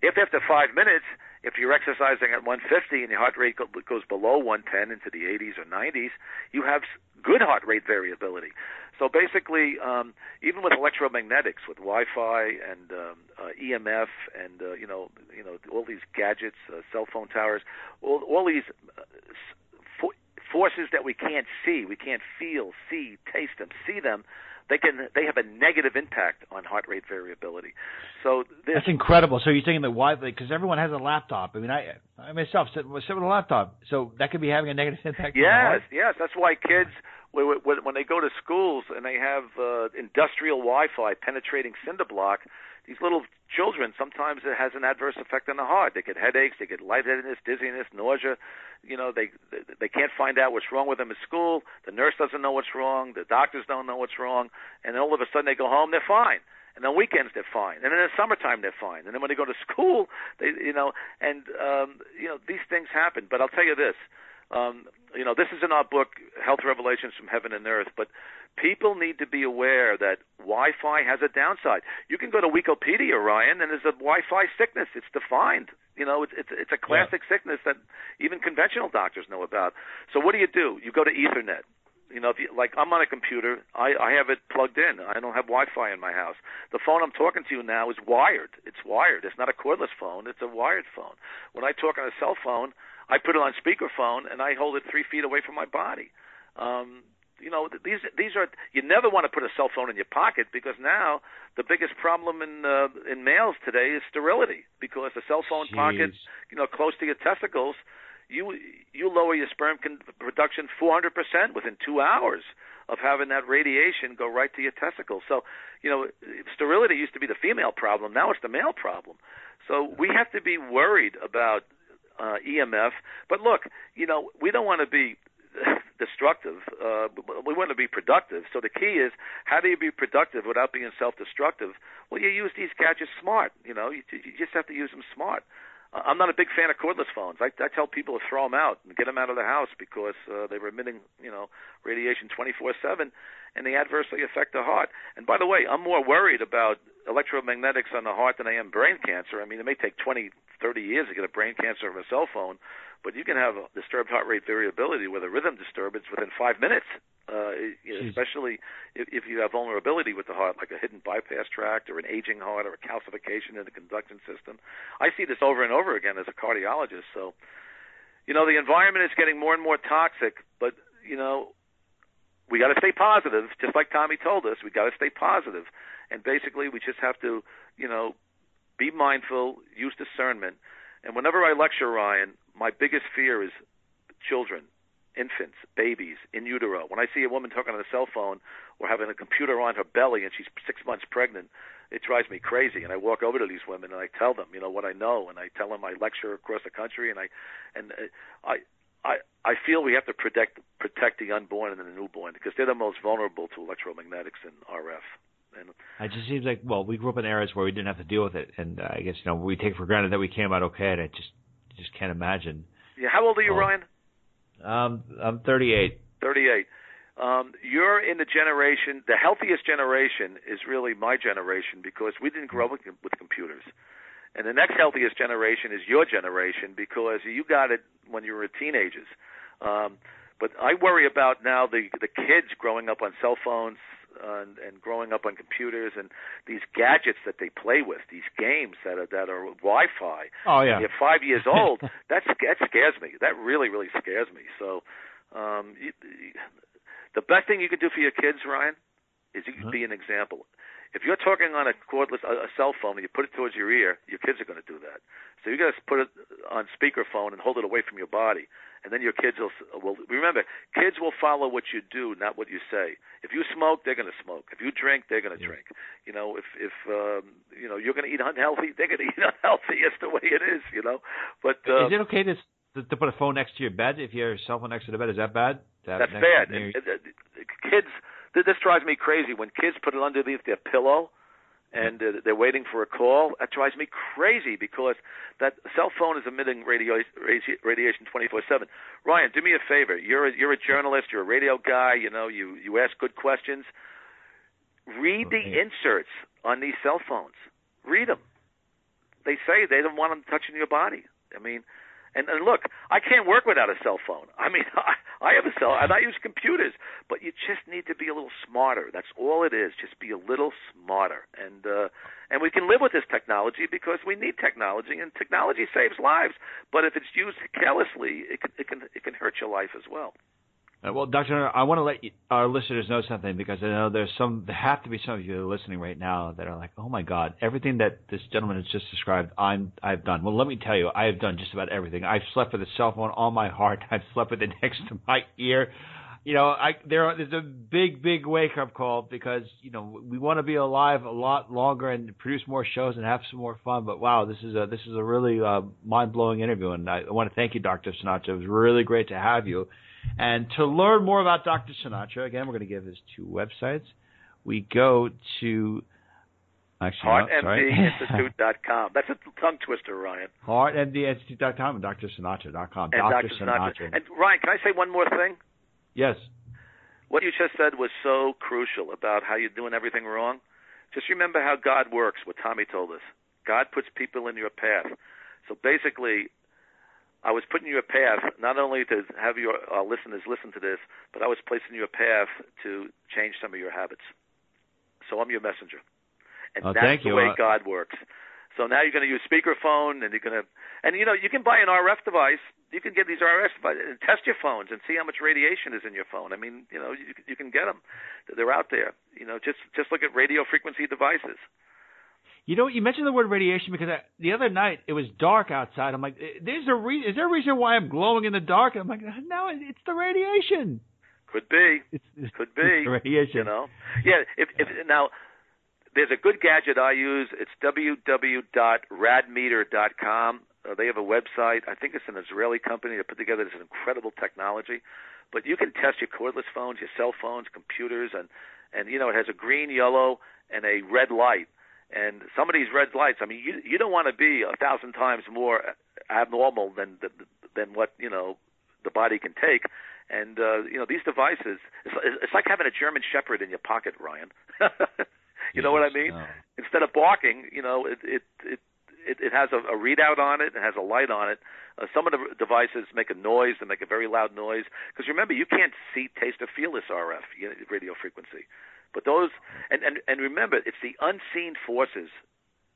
If after five minutes, if you're exercising at 150 and your heart rate goes below 110 into the 80s or 90s, you have good heart rate variability. So basically, um, even with electromagnetics, with Wi-Fi and um, uh, EMF, and uh, you know, you know, all these gadgets, uh, cell phone towers, all, all these uh, forces that we can't see, we can't feel, see, taste them, see them, they can they have a negative impact on heart rate variability. So this, that's incredible. So you're saying that why? Because everyone has a laptop. I mean, I I myself sit, sit with a laptop, so that could be having a negative (laughs) impact. Yes, yes. That's why kids when, when they go to schools and they have uh, industrial Wi-Fi penetrating cinder block, these little children sometimes it has an adverse effect on the heart. They get headaches, they get lightheadedness, dizziness, nausea. You know, they they can't find out what's wrong with them at school. The nurse doesn't know what's wrong. The doctors don't know what's wrong, and then all of a sudden they go home, they're fine. And on weekends they're fine, and in the summertime they're fine, and then when they go to (laughs) school, they you know, and um, you know these things happen. But I'll tell you this, um, you know, this is in our book, Health Revelations from Heaven and Earth, but people need to be aware that Wi-Fi has a downside. You can go to Wikipedia, Ryan, and there's a Wi-Fi sickness. It's defined. You know, it's it's, it's a classic yeah. sickness that even conventional doctors know about. So what do you do? You go to Ethernet. You know, if you, like I'm on a computer, I, I have it plugged in. I don't have Wi-Fi in my house. The phone I'm talking to you now is wired. It's wired. It's not a cordless phone. It's a wired phone. When I talk on a cell phone, I put it on speakerphone and I hold it three feet away from my body. Um, you know, these these are you never want to put a cell phone in your pocket because now the biggest problem in uh, in males today is sterility because a cell phone Jeez. pocket, you know, close to your testicles, you you lower your sperm con- production 400% within 2 hours of having that radiation go right to your testicles. So, you know, sterility used to be the female problem, now it's the male problem. So we have to be worried about uh, EMF. But look, you know, we don't want to be (laughs) destructive. Uh, we want to be productive. So the key is how do you be productive without being self-destructive? Well, you use these gadgets smart. You know, you, you just have to use them smart. Uh, I'm not a big fan of cordless phones. I, I tell people to throw them out and get them out of the house because uh, they were emitting, you know, radiation 24/7, and they adversely affect the heart. And by the way, I'm more worried about electromagnetics on the heart than I am brain cancer. I mean, it may take 20, 30 years to get a brain cancer of a cell phone, but you can have a disturbed heart rate variability with a rhythm disturbance within five minutes, uh, especially if, if you have vulnerability with the heart, like a hidden bypass tract or an aging heart or a calcification in the conduction system. I see this over and over again as a cardiologist. So, you know, the environment is getting more and more toxic, but, you know, we got to stay positive, just like Tommy told us. We got to stay positive, and basically, we just have to, you know, be mindful, use discernment. And whenever I lecture Ryan, my biggest fear is children, infants, babies in utero. When I see a woman talking on a cell phone or having a computer on her belly and she's six months pregnant, it drives me crazy. And I walk over to these women and I tell them, you know, what I know, and I tell them I lecture across the country, and I, and uh, I, I, I feel we have to protect protect the unborn and the newborn because they're the most vulnerable to electromagnetics and RF. And it just seems like well, we grew up in eras where we didn't have to deal with it, and uh, I guess you know we take for granted that we came out okay, and I just just can't imagine. Yeah, how old are you, oh. Ryan? Um, I'm 38. 38. Um, you're in the generation, the healthiest generation is really my generation because we didn't grow up with, with computers. And the next healthiest generation is your generation because you got it when you were teenagers. Um, but I worry about now the the kids growing up on cell phones and, and growing up on computers and these gadgets that they play with, these games that are that are Wi-Fi. Oh yeah. You're five years (laughs) old. that's that scares me. That really really scares me. So, um, you, the best thing you can do for your kids, Ryan, is you can uh-huh. be an example. If you're talking on a cordless a, a cell phone and you put it towards your ear, your kids are going to do that. So you got to put it on speakerphone and hold it away from your body, and then your kids will will remember. Kids will follow what you do, not what you say. If you smoke, they're going to smoke. If you drink, they're going to yeah. drink. You know, if if um, you know you're going to eat unhealthy, they're going (laughs) to eat unhealthy. It's the way it is. You know, but uh, is it okay to to put a phone next to your bed if your cell phone next to the bed? Is that bad? That's bad. And, kids this drives me crazy when kids put it underneath their pillow and uh, they're waiting for a call. That drives me crazy because that cell phone is emitting radio, radiation 24/7. Ryan, do me a favor. You're a, you're a journalist. You're a radio guy. You know, you you ask good questions. Read the inserts on these cell phones. Read them. They say they don't want them touching your body. I mean, and, and look, I can't work without a cell phone. I mean, (laughs) I, I have a cell and I use computers, but you just need to be a little smarter. That's all it is. Just be a little smarter, and uh, and we can live with this technology because we need technology, and technology saves lives. But if it's used carelessly, it can it can it can hurt your life as well. Uh, well, Doctor, I want to let our listeners know something because I know there's some. There have to be some of you listening right now that are like, "Oh my God, everything that this gentleman has just described, I'm I've done." Well, let me tell you, I have done just about everything. I've slept with a cell phone on my heart. (laughs) I've slept with it (laughs) next to my ear. You know, I there there's a big, big wake up call because you know we want to be alive a lot longer and produce more shows and have some more fun. But wow, this is a this is a really uh, mind blowing interview, and I, I want to thank you, Doctor Sinatra. It was really great to have you. And to learn more about Dr. Sinatra, again, we're going to give his two websites. We go to Actually, HeartMDInstitute.com. That's a tongue twister, Ryan. HeartMDInstitute.com and DrSinatra.com. And Dr. Sinatra. And Ryan, can I say one more thing? Yes. What you just said was so crucial about how you're doing everything wrong. Just remember how God works, what Tommy told us. God puts people in your path. So basically, I was putting you a path not only to have your uh, listeners listen to this, but I was placing you a path to change some of your habits. So I'm your messenger, and oh, that's the you. way uh, God works. So now you're going to use speakerphone, and you're going to, and you know, you can buy an RF device. You can get these RF devices and test your phones and see how much radiation is in your phone. I mean, you know, you, you can get them. They're out there. You know, just just look at radio frequency devices. You know, you mentioned the word radiation because I, the other night it was dark outside. I'm like, "There's a re- is there a reason why I'm glowing in the dark?" And I'm like, "No, it's the radiation." Could be. It's, it's, Could be. radiation. You know. Yeah. If, if now there's a good gadget I use. It's www.radmeter.com. Uh, they have a website. I think it's an Israeli company that put together this incredible technology. But you can test your cordless phones, your cell phones, computers, and and you know it has a green, yellow, and a red light and some of these red lights, I mean, you you don't want to be a thousand times more abnormal than than what you know the body can take. And uh, you know these devices, it's, it's like having a German Shepherd in your pocket, Ryan. (laughs) you yes, know what I mean? No. Instead of barking, you know, it it it it, it has a, a readout on it. It has a light on it. Uh, some of the devices make a noise. They make a very loud noise. Because remember, you can't see, taste, or feel this RF you know, radio frequency. But those and, and and remember, it's the unseen forces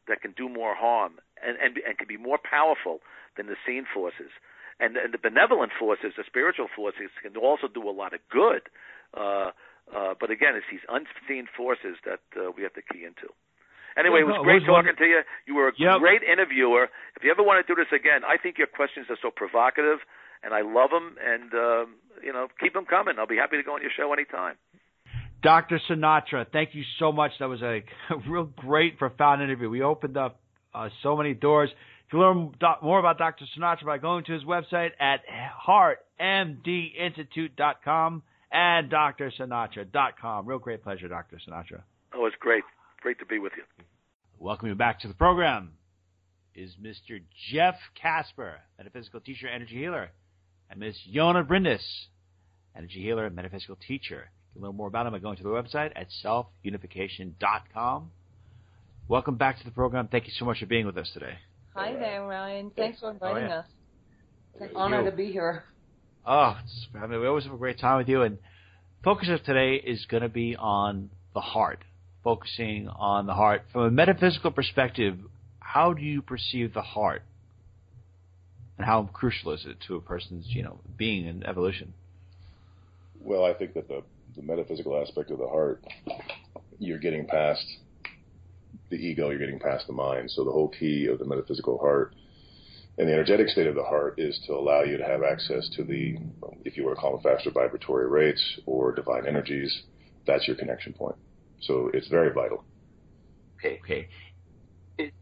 that can do more harm and and and can be more powerful than the seen forces. And and the benevolent forces, the spiritual forces, can also do a lot of good. Uh, uh, but again, it's these unseen forces that uh, we have to key into. Anyway, it was great talking to you. You were a yep. great interviewer. If you ever want to do this again, I think your questions are so provocative, and I love them. And um, you know, keep them coming. I'll be happy to go on your show anytime. Dr. Sinatra, thank you so much. That was a, a (laughs) real great, profound interview. We opened up uh, so many doors. You can learn more about Dr. Sinatra by going to his website at heartmdinstitute.com and drsinatra.com. Real great pleasure, Dr. Sinatra. Oh, it's great. Great to be with you. Welcome you back to the program is Mr. Jeff Casper, metaphysical teacher, energy healer, and Ms. Jona Bryndis, energy healer and metaphysical teacher. You can learn more about them by going to their website at selfunification.com. Welcome back to the program. Thank you so much for being with us today. Hi there, Ryan. Thanks for inviting oh, yeah. us. It's an honor to be here. Oh, I mean, we always have a great time with you. And focus of today is going to be on the heart, focusing on the heart from a metaphysical perspective. How do you perceive the heart, and how crucial is it to a person's, you know, being and evolution? Well, I think that the the metaphysical aspect of the heart, you're getting past the ego, you're getting past the mind. So the whole key of the metaphysical heart and the energetic state of the heart is to allow you to have access to the, if you were to call them faster vibratory rates or divine energies. That's your connection point. So it's very vital. Okay. Okay.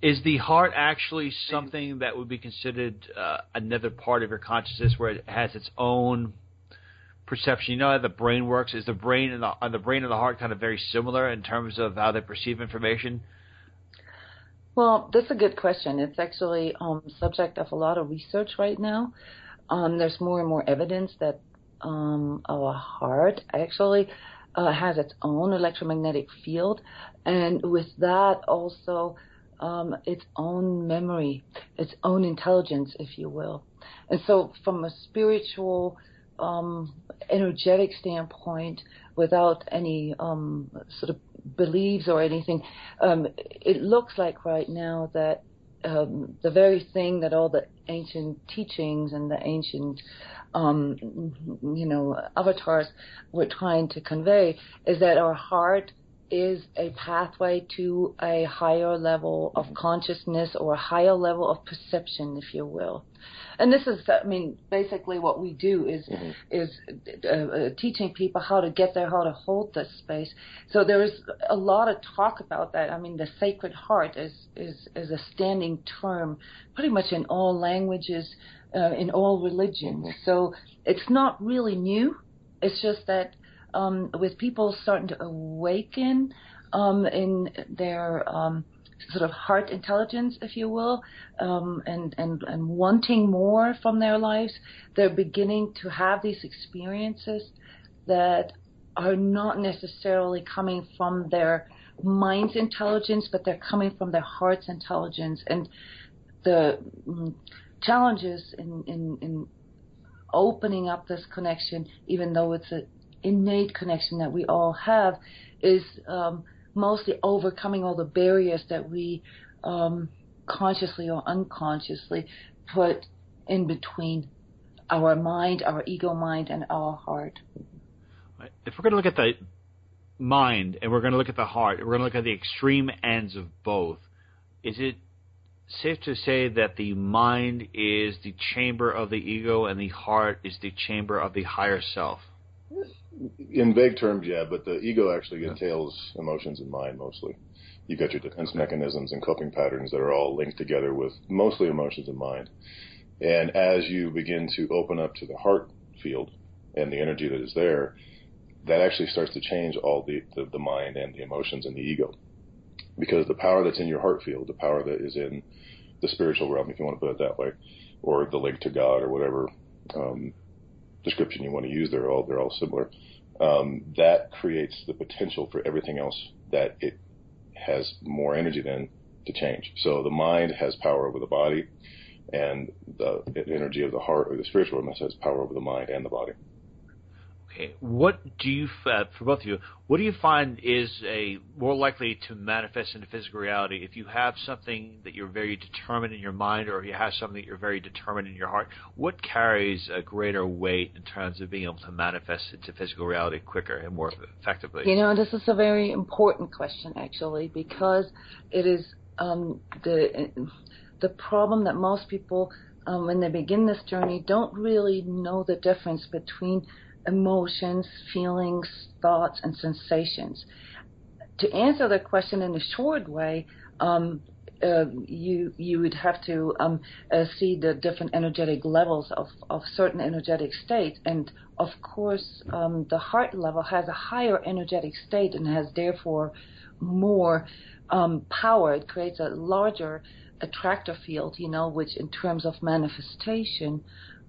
Is the heart actually something that would be considered uh, another part of your consciousness where it has its own perception. You know how the brain works. Is the brain and the, and the brain and the heart kind of very similar in terms of how they perceive information? Well, that's a good question. It's actually um, subject of a lot of research right now. Um, there's more and more evidence that um, our heart actually uh, has its own electromagnetic field, and with that also um, its own memory, its own intelligence, if you will. And so, from a spiritual um, energetic standpoint, without any um, sort of beliefs or anything, um, it looks like right now that um, the very thing that all the ancient teachings and the ancient um, you know, avatars were trying to convey is that our heart is a pathway to a higher level of consciousness or a higher level of perception, if you will. And this is, I mean, basically what we do is mm-hmm. is uh, uh, teaching people how to get there, how to hold this space. So there is a lot of talk about that. I mean, the Sacred Heart is is is a standing term, pretty much in all languages, uh, in all religions. Mm-hmm. So it's not really new. It's just that um, with people starting to awaken um, in their um, sort of heart intelligence, if you will, um, and, and, and wanting more from their lives, they're beginning to have these experiences that are not necessarily coming from their mind's intelligence, but they're coming from their heart's intelligence. And the mm, challenges in, in, in opening up this connection, even though it's an innate connection that we all have, is um, mostly overcoming all the barriers that we um, consciously or unconsciously put in between our mind, our ego mind, and our heart. If we're going to look at the mind and we're going to look at the heart, we're going to look at the extreme ends of both. Is it safe to say that the mind is the chamber of the ego and the heart is the chamber of the higher self? In vague terms, yeah, but the ego actually entails emotions and mind mostly. You've got your defense mechanisms and coping patterns that are all linked together with mostly emotions and mind. And as you begin to open up to the heart field and the energy that is there, that actually starts to change all the, the, the mind and the emotions and the ego. Because the power that's in your heart field, the power that is in the spiritual realm, if you want to put it that way, or the link to God or whatever um, description you want to use, they're all they're all similar. Um, that creates the potential for everything else that it has more energy than to change. So the mind has power over the body, and the energy of the heart or the spiritual realm has power over the mind and the body. What do you, uh, for both of you, what do you find is a more likely to manifest into physical reality? If you have something that you're very determined in your mind, or you have something that you're very determined in your heart, what carries a greater weight in terms of being able to manifest into physical reality quicker and more effectively? You know, this is a very important question actually, because it is um, the the problem that most people, um, when they begin this journey, don't really know the difference between emotions, feelings, thoughts, and sensations. To answer the question in a short way, um, uh, you you would have to um, uh, see the different energetic levels of, of certain energetic states, and of course, um, the heart level has a higher energetic state and has therefore more um, power. It creates a larger attractor field, you know, which in terms of manifestation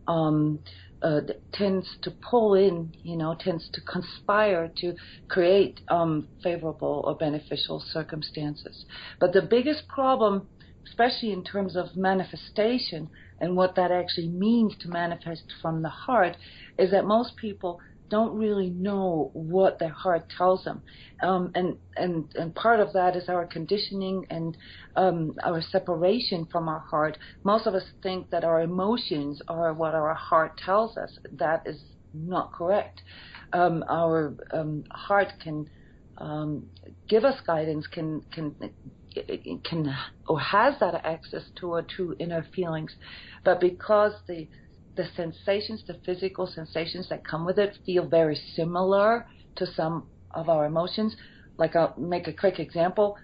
um, uh, tends to pull in, you know, tends to conspire to create um, favorable or beneficial circumstances. But the biggest problem, especially in terms of manifestation and what that actually means to manifest from the heart, is that most people don't really know what their heart tells them. Um, and, and, and part of that is our conditioning and um, our separation from our heart. Most of us think that our emotions are what our heart tells us. That is not correct. Um, our um, heart can um, give us guidance, can, can can or has that access to our true inner feelings, but because the the sensations, the physical sensations that come with it feel very similar to some of our emotions. Like I'll make a quick example.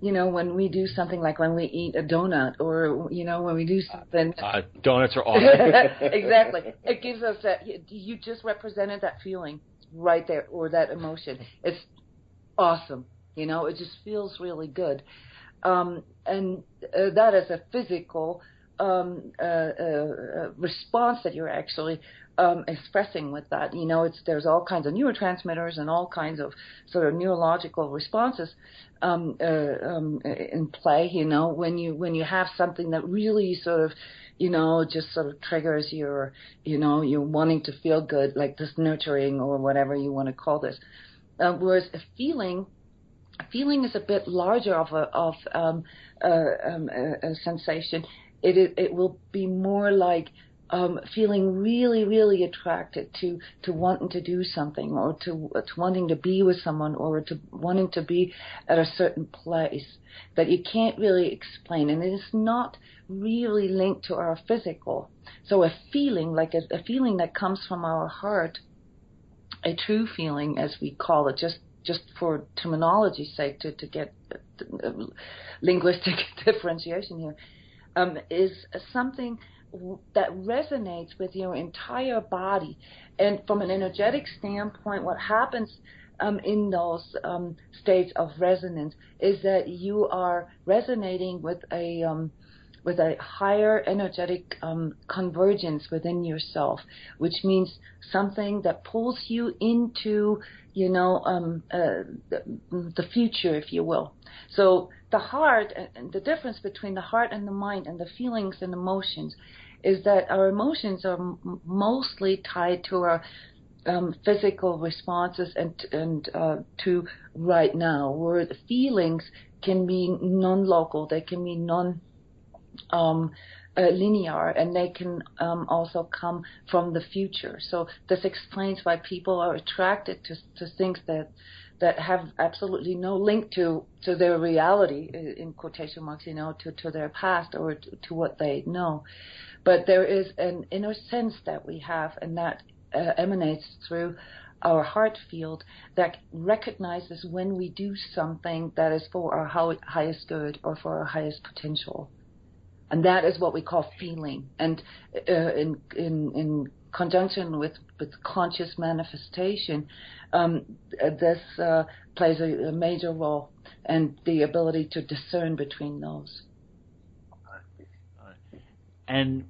You know, when we do something like when we eat a donut or, you know, when we do something. Uh, donuts are awesome. (laughs) exactly. (laughs) It gives us that, you just represented that feeling right there or that emotion. It's awesome. You know, it just feels really good. Um, and uh, that is a physical um, uh, uh, response that you're actually um, expressing with that. You know, it's there's all kinds of neurotransmitters and all kinds of sort of neurological responses um, uh, um, in play. You know, when you when you have something that really sort of you know, just sort of triggers your, you know, you're wanting to feel good, like this nurturing or whatever you want to call this. Uh, whereas a feeling, a feeling is a bit larger of a of um, uh, um, a, a sensation it, it will be more like um, feeling really, really attracted to to wanting to do something, or to, to wanting to be with someone, or to wanting to be at a certain place that you can't really explain, and it is not really linked to our physical. So a feeling, like a, a feeling that comes from our heart, a true feeling, as we call it, just just for terminology's sake, to to get linguistic (laughs) differentiation here, um, is something that resonates with your entire body. And from an energetic standpoint, what happens um, in those um, states of resonance is that you are resonating with a um, with a higher energetic um, convergence within yourself, which means something that pulls you into, you know, um, uh, the, the future, if you will. So the heart, and the difference between the heart and the mind and the feelings and emotions is that our emotions are m- mostly tied to our um, physical responses and and uh, to right now, where the feelings can be non-local, they can be non um, uh, linear, and they can um, also come from the future. So this explains why people are attracted to to things that that have absolutely no link to to their reality in quotation marks, you know, to to their past or to, to what they know. But there is an inner sense that we have, and that uh, emanates through our heart field that recognizes when we do something that is for our highest good or for our highest potential. And that is what we call feeling. And uh, in, in, in conjunction with, with conscious manifestation, um, this uh, plays a, a major role and the ability to discern between those. And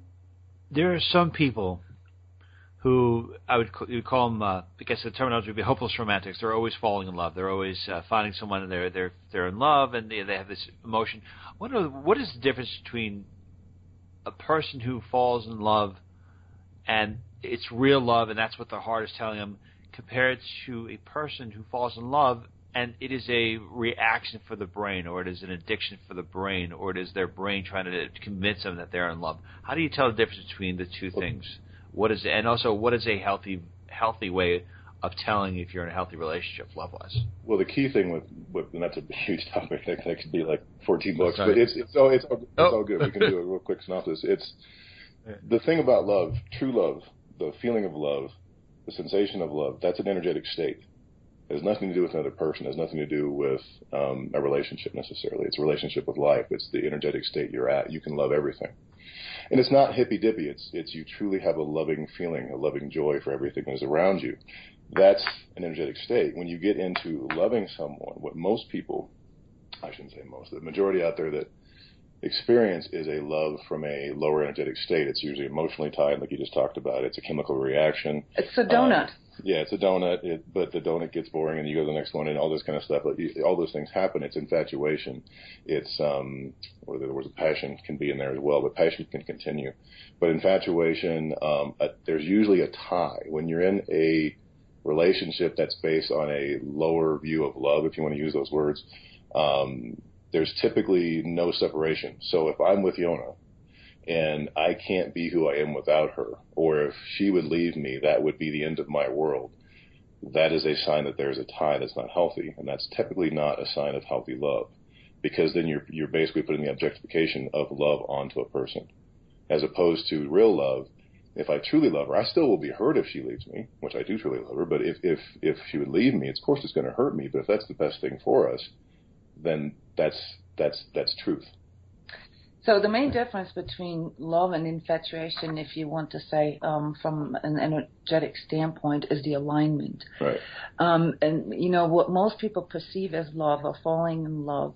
there are some people who I would you call them. Uh, I guess the terminology would be hopeless romantics. They're always falling in love. They're always uh, finding someone, and they're they're they're in love, and they, they have this emotion. What are, what is the difference between a person who falls in love and it's real love, and that's what their heart is telling them, compared to a person who falls in love and it is a reaction for the brain, or it is an addiction for the brain, or it is their brain trying to convince them that they're in love. How do you tell the difference between the two things? What is and also what is a healthy healthy way of telling if you're in a healthy relationship love wise? Well, the key thing with, with and that's a huge (laughs) topic. That, that could be like 14 books, but it's it's all it's all, it's oh. all good. We can do a real quick synopsis. It's (laughs) the thing about love, true love, the feeling of love, the sensation of love. That's an energetic state. It has nothing to do with another person. It has nothing to do with um, a relationship necessarily. It's a relationship with life. It's the energetic state you're at. You can love everything, and it's not hippy dippy. It's it's you truly have a loving feeling, a loving joy for everything that is around you. That's an energetic state. When you get into loving someone, what most people, I shouldn't say most, the majority out there that experience is a love from a lower energetic state. It's usually emotionally tied, like you just talked about. It's a chemical reaction. It's a donut. Um, yeah, it's a donut, it, but the donut gets boring and you go to the next one and all this kind of stuff. But all those things happen. It's infatuation. It's, um, or there was a passion can be in there as well, but passion can continue. But infatuation, um, uh, there's usually a tie. When you're in a relationship that's based on a lower view of love, if you want to use those words, um, there's typically no separation. So if I'm with Jona, and I can't be who I am without her. Or if she would leave me, that would be the end of my world. That is a sign that there's a tie that's not healthy, and that's typically not a sign of healthy love, because then you're you're basically putting the objectification of love onto a person, as opposed to real love. If I truly love her, I still will be hurt if she leaves me, which I do truly love her. But if if if she would leave me, of course it's going to hurt me. But if that's the best thing for us, then that's that's that's truth. So the main difference between love and infatuation, if you want to say um, from an energetic standpoint, is the alignment. Right. Um, and you know what most people perceive as love or falling in love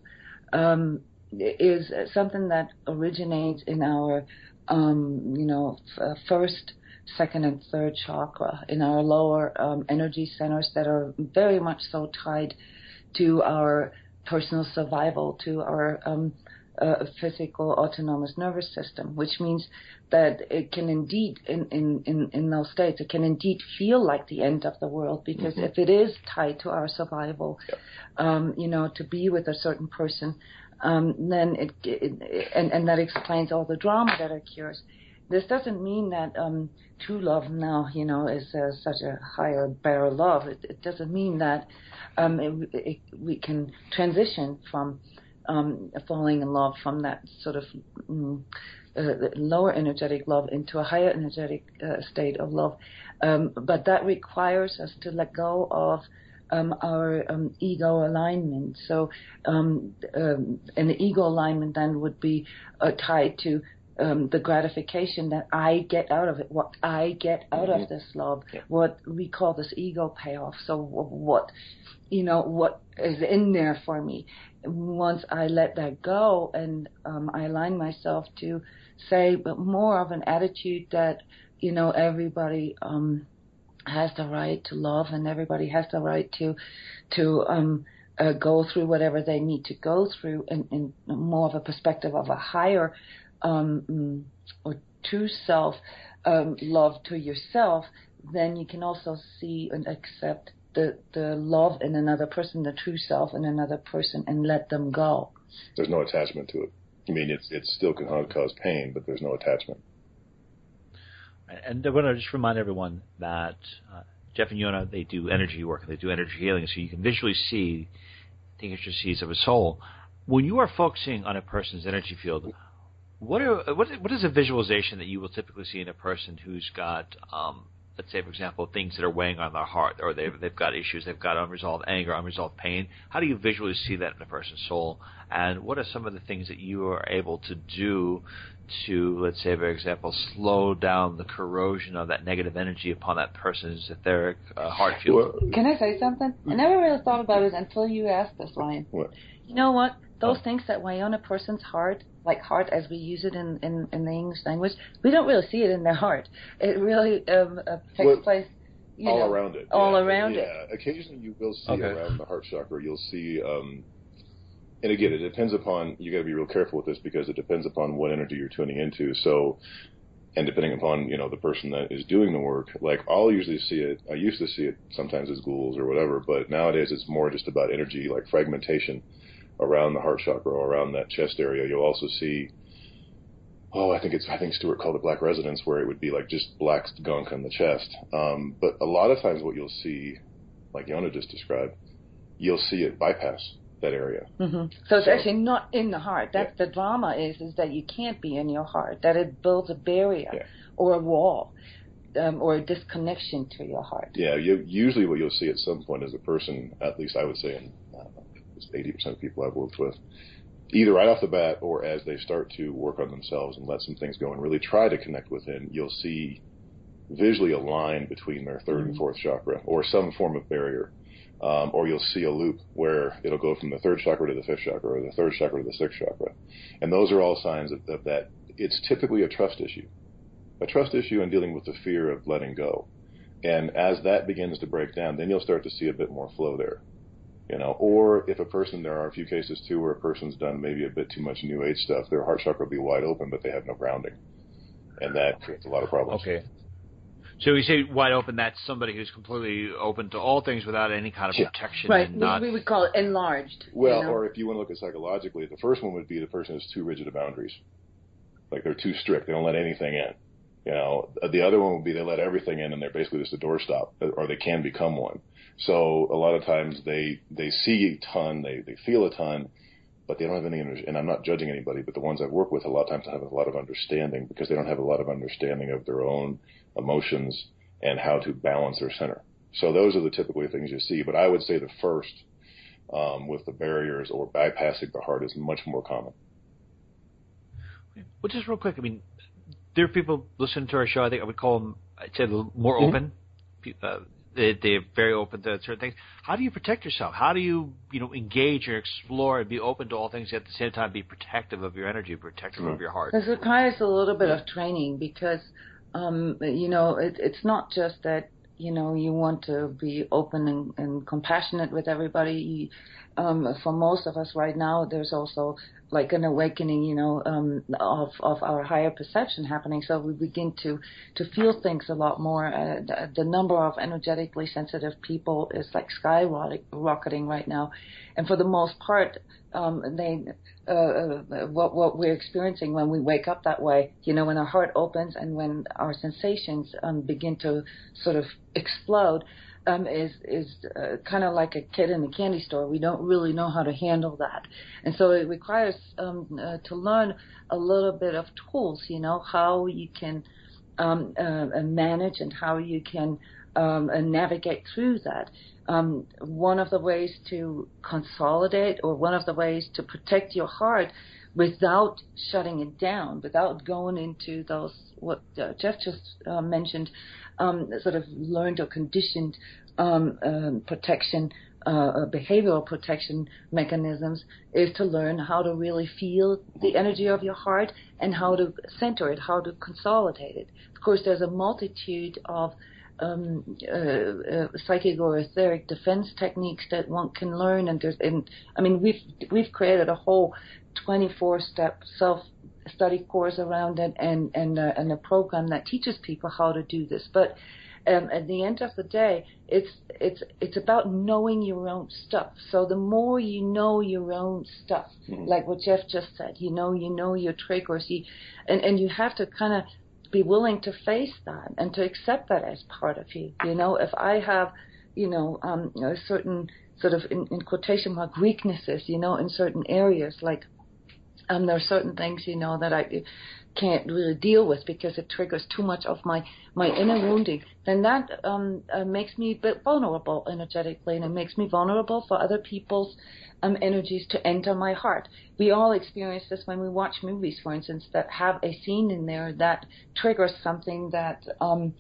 um, is something that originates in our, um, you know, f- first, second, and third chakra in our lower um, energy centers that are very much so tied to our personal survival, to our um, a physical autonomous nervous system, which means that it can indeed, in, in, in, in those states, it can indeed feel like the end of the world because mm-hmm. if it is tied to our survival, um, you know, to be with a certain person, um, then it, it, and, and that explains all the drama that occurs. this doesn't mean that um, true love now, you know, is uh, such a higher, better love. It, it doesn't mean that um, it, it, we can transition from um, falling in love from that sort of mm, uh, lower energetic love into a higher energetic uh, state of love. Um, but that requires us to let go of um, our um, ego alignment. So, um, um, the ego alignment then would be uh, tied to um, the gratification that I get out of it, what I get out mm-hmm. of this love, yeah. what we call this ego payoff. So, what, you know, what is in there for me. Once I let that go and um, I align myself to say, but more of an attitude that, you know, everybody um, has the right to love and everybody has the right to, to, um, uh, go through whatever they need to go through and, in more of a perspective of a higher um, mm, or true self um, love to yourself, then you can also see and accept the the love in another person, the true self in another person, and let them go. There's no attachment to it. I mean, it's it still can cause pain, but there's no attachment. And I want to just remind everyone that uh, Jeff and Jona they do energy work, they do energy healing, so you can visually see the intricacies of a soul. When you are focusing on a person's energy field, what are what what is a visualization that you will typically see in a person who's got um, let's say, for example, things that are weighing on their heart, or they've they've got issues, they've got unresolved anger, unresolved pain. How do you visually see that in a person's soul? And what are some of the things that you are able to do to, let's say, for example, slow down the corrosion of that negative energy upon that person's etheric uh, heart field? Can I say something? I never really thought about it until you asked this, Ryan. What? You know what? Those things that weigh on a person's heart like heart as we use it in, in, in the English language, we don't really see it in their heart. It really um, uh, takes well, place you all know, around it. All yeah, around yeah. it. Occasionally you will see okay. around the heart chakra, you'll see, um, and again, it depends upon, you got to be real careful with this because it depends upon what energy you're tuning into. So, and depending upon, you know, the person that is doing the work, like I'll usually see it, I used to see it sometimes as ghouls or whatever, but nowadays it's more just about energy, like fragmentation around the heart chakra, around that chest area. You'll also see oh, I think it's I think Stewart called it black resonance, where it would be like just black gunk on the chest. Um, but a lot of times, what you'll see, like Jona just described, you'll see it bypass that area. Mm-hmm. So it's so, actually not in the heart. That's yeah. the drama is is that you can't be in your heart. That it builds a barrier yeah. or a wall. Um, or a disconnection to your heart. Yeah, you, usually what you'll see at some point is a person, at least I would say, and it's 80% of people I've worked with, either right off the bat or as they start to work on themselves and let some things go and really try to connect within, you'll see visually a line between their 3rd mm-hmm. and fourth chakra or some form of barrier. Um, or you'll see a loop where it'll go from the third chakra to the fifth chakra or the third chakra to the sixth chakra. And those are all signs of, of that. It's typically a trust issue, a trust issue in dealing with the fear of letting go. And as that begins to break down, then you'll start to see a bit more flow there you know, or if a person, there are a few cases too where a person's done maybe a bit too much new age stuff, their heart chakra will be wide open, but they have no grounding, and that creates a lot of problems. Okay. So we say wide open. That's somebody who's completely open to all things without any kind of yeah. protection. Right. And not... We would call it enlarged. Well, you know? or if you want to look at psychologically, the first one would be the person has too rigid of boundaries. Like they're too strict. They don't let anything in. You know, the other one would be they let everything in and they're basically just a doorstop, or they can become one. So a lot of times they they see a ton, they they feel a ton, but they don't have any. Energy. And I'm not judging anybody, but the ones I've worked with, a lot of times have a lot of understanding because they don't have a lot of understanding of their own emotions and how to balance their center. So those are the typically things you see. But I would say the first um, with the barriers or bypassing the heart is much more common. Well, just real quick, I mean, there are people listening to our show. I think I would call them, I'd say, more mm-hmm. open. Uh, they, they're very open to certain things. How do you protect yourself? How do you, you know, engage or explore and be open to all things, at the same time be protective of your energy, protective mm-hmm. of your heart? It requires a little bit of training because, um, you know, it, it's not just that you know you want to be open and, and compassionate with everybody. um, for most of us right now, there's also like an awakening, you know, um, of of our higher perception happening. So we begin to to feel things a lot more. Uh, the, the number of energetically sensitive people is like skyrocketing right now, and for the most part, um, they uh, uh, what what we're experiencing when we wake up that way, you know, when our heart opens and when our sensations um, begin to sort of explode um, is is uh, kind of like a kid in a candy store. We don't really know how to handle that, and so it requires um, uh, to learn a little bit of tools. You know how you can um, uh, manage and how you can um, navigate through that. Um, one of the ways to consolidate, or one of the ways to protect your heart without shutting it down, without going into those what uh, Jeff just uh, mentioned, um, sort of learned or conditioned um, um, protection, uh, uh, behavioral protection mechanisms, is to learn how to really feel the energy of your heart and how to center it, how to consolidate it. Of course, there's a multitude of um, uh, uh, psychic or etheric defense techniques that one can learn, and there's, and I mean, we've we've created a whole 24-step self study course around it and and uh, and a program that teaches people how to do this. But um, at the end of the day, it's it's it's about knowing your own stuff. So the more you know your own stuff, mm-hmm. like what Jeff just said, you know you know your triggers, you, and and you have to kind of be willing to face that and to accept that as part of you. You know, if I have, you know, um, a certain sort of in, in quotation mark weaknesses, you know, in certain areas, like um, there are certain things, you know, that I can't really deal with because it triggers too much of my my inner wounding, then that um, uh, makes me a bit vulnerable energetically, and it makes me vulnerable for other people's um, energies to enter my heart. We all experience this when we watch movies, for instance, that have a scene in there that triggers something that. Um,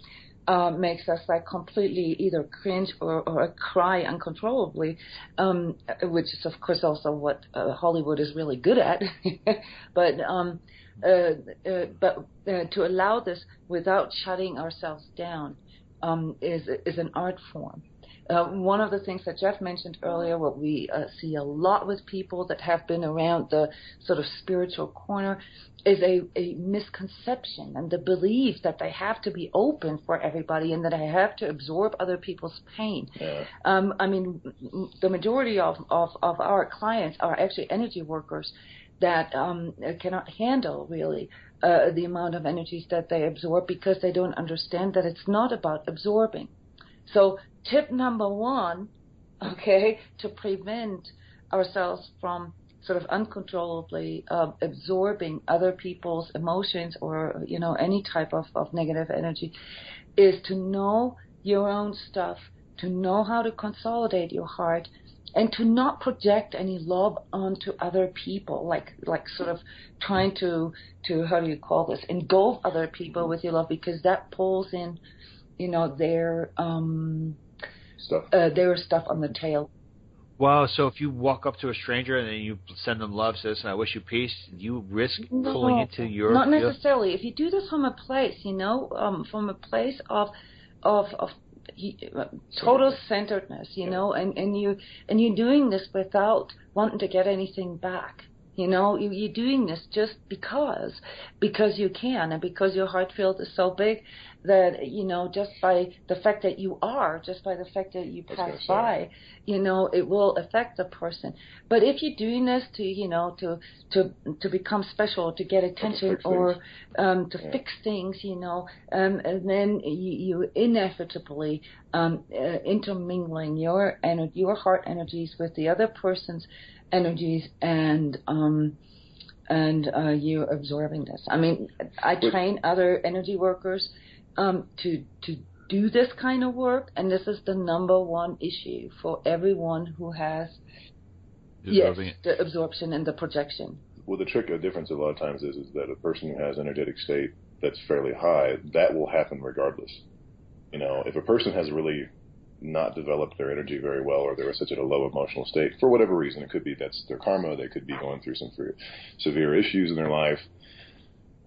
uh, makes us like completely either cringe or, or cry uncontrollably, um, which is of course also what uh, Hollywood is really good at. (laughs) but um, uh, uh, but uh, to allow this without shutting ourselves down um, is is an art form. Uh, one of the things that Jeff mentioned earlier, what we uh, see a lot with people that have been around the sort of spiritual corner, is a, a misconception and the belief that they have to be open for everybody and that I have to absorb other people's pain. Yeah. Um, I mean, the majority of, of, of our clients are actually energy workers that um, cannot handle really uh, the amount of energies that they absorb because they don't understand that it's not about absorbing. So, tip number one, okay, to prevent ourselves from sort of uncontrollably uh, absorbing other people's emotions or you know any type of, of negative energy is to know your own stuff to know how to consolidate your heart and to not project any love onto other people, like like sort of trying to to how do you call this engulf other people with your love because that pulls in, you know, their um stuff uh, their stuff on the tail. Wow. So if you walk up to a stranger and then you send them love, says, "I wish you peace," you risk no, pulling into your not necessarily. If you do this from a place, you know, um, from a place of of of uh, total centeredness, you know, and, and you and you're doing this without wanting to get anything back. You know, you, you're doing this just because, because you can, and because your heart field is so big that you know just by the fact that you are just by the fact that you pass by you know it will affect the person. But if you're doing this to you know to to to become special to get attention to or um to yeah. fix things you know um and then you, you inevitably um uh, intermingling your and your heart energies with the other person's energies and um and uh, you absorbing this. I mean, I train other energy workers um, to to do this kind of work, and this is the number one issue for everyone who has yes, the absorption and the projection. Well, the trick, the difference a lot of times is, is that a person who has energetic state that's fairly high, that will happen regardless. You know, if a person has really not developed their energy very well, or they're such at a low emotional state for whatever reason, it could be that's their karma, they could be going through some severe issues in their life,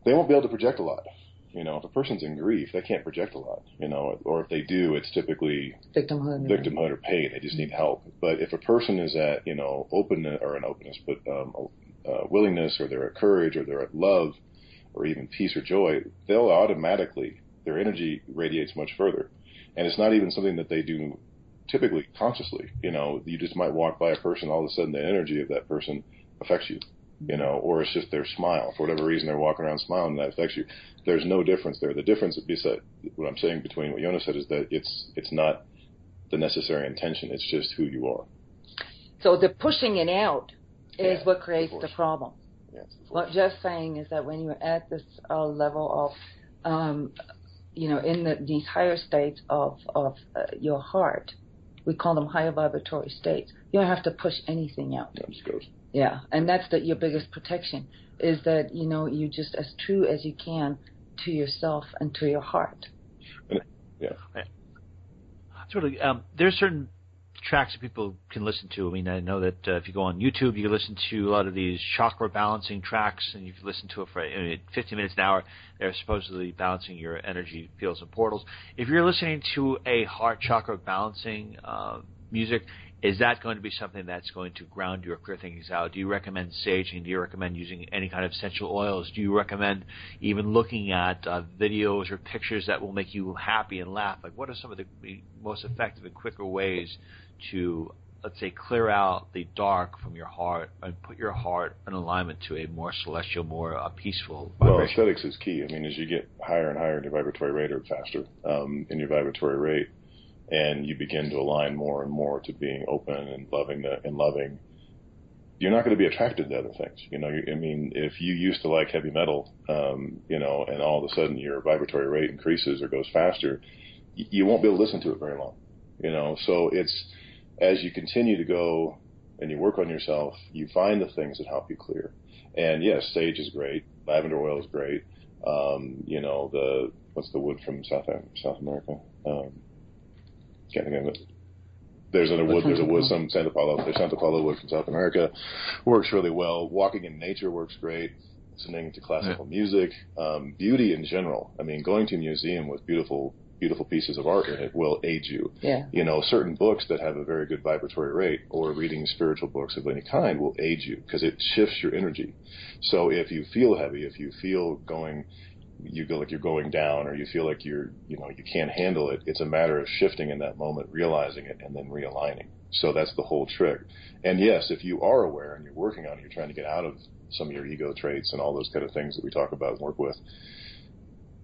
they won't be able to project a lot You know, if a person's in grief, they can't project a lot. You know, or if they do, it's typically victimhood, victimhood or pain. They just need help. But if a person is at you know openness or an openness, but um, uh, willingness, or they're at courage, or they're at love, or even peace or joy, they'll automatically their energy radiates much further, and it's not even something that they do typically consciously. You know, you just might walk by a person, all of a sudden the energy of that person affects you you know, or it's just their smile. For whatever reason, they're walking around smiling, and that affects you. There's no difference there. The difference, beside what I'm saying between what Jona said, is that it's it's not the necessary intention. It's just who you are. So the pushing it out is Yeah, what creates the the problem. Yeah, the What. Jeff's saying is that when you're at this uh, level of, um, you know, in the, these higher states of of uh, your heart, we call them higher vibratory states. You don't have to push anything out. It just. Yeah, and that's the, your biggest protection is that you know you just as true as you can to yourself and to your heart. Sort of. Um, there's certain tracks that people can listen to. I mean, I know that uh, if you go on YouTube, you can listen to a lot of these chakra balancing tracks, and you can listen to it for I mean, 15 minutes an hour. They're supposedly balancing your energy fields and portals. If you're listening to a heart chakra balancing uh, music, is that going to be something that's going to ground you or clear things out? Do you recommend saging? Do you recommend using any kind of essential oils? Do you recommend even looking at uh, videos or pictures that will make you happy and laugh? Like, what are some of the the most effective and quicker ways to, let's say, clear out the dark from your heart and put your heart in alignment to a more celestial, more uh, peaceful Well, aesthetics is key. I mean, as you get higher and higher in your vibratory rate or faster um, in your vibratory rate, and you begin to align more and more to being open and loving the, and loving, you're not going to be attracted to other things. You know, I mean, if you used to like heavy metal, um, you know, and all of a sudden your vibratory rate increases or goes faster, you won't be able to listen to it very long. You know, so it's as you continue to go and you work on yourself, you find the things that help you clear. And yes, sage is great. Lavender oil is great. Um, you know, the what's the wood from South South America? Um, can't think of it. There's a wood. There's a wood. Some Santa Paula. There's Santa Paula wood from South America. Works really well. Walking in nature works great. Listening to classical music, um, beauty in general. I mean, going to a museum with beautiful, beautiful pieces of art in it will aid you Yeah. you know, certain books that have a very good vibratory rate or reading spiritual books of any kind will aid you because it shifts your energy. So if you feel heavy, if you feel going, you feel like you're going down or you feel like you're, you know, you can't handle it, it's a matter of shifting in that moment, realizing it, and then realigning. So that's the whole trick. And yes, if you are aware and you're working on it, you're trying to get out of some of your ego traits and all those kind of things that we talk about and work with,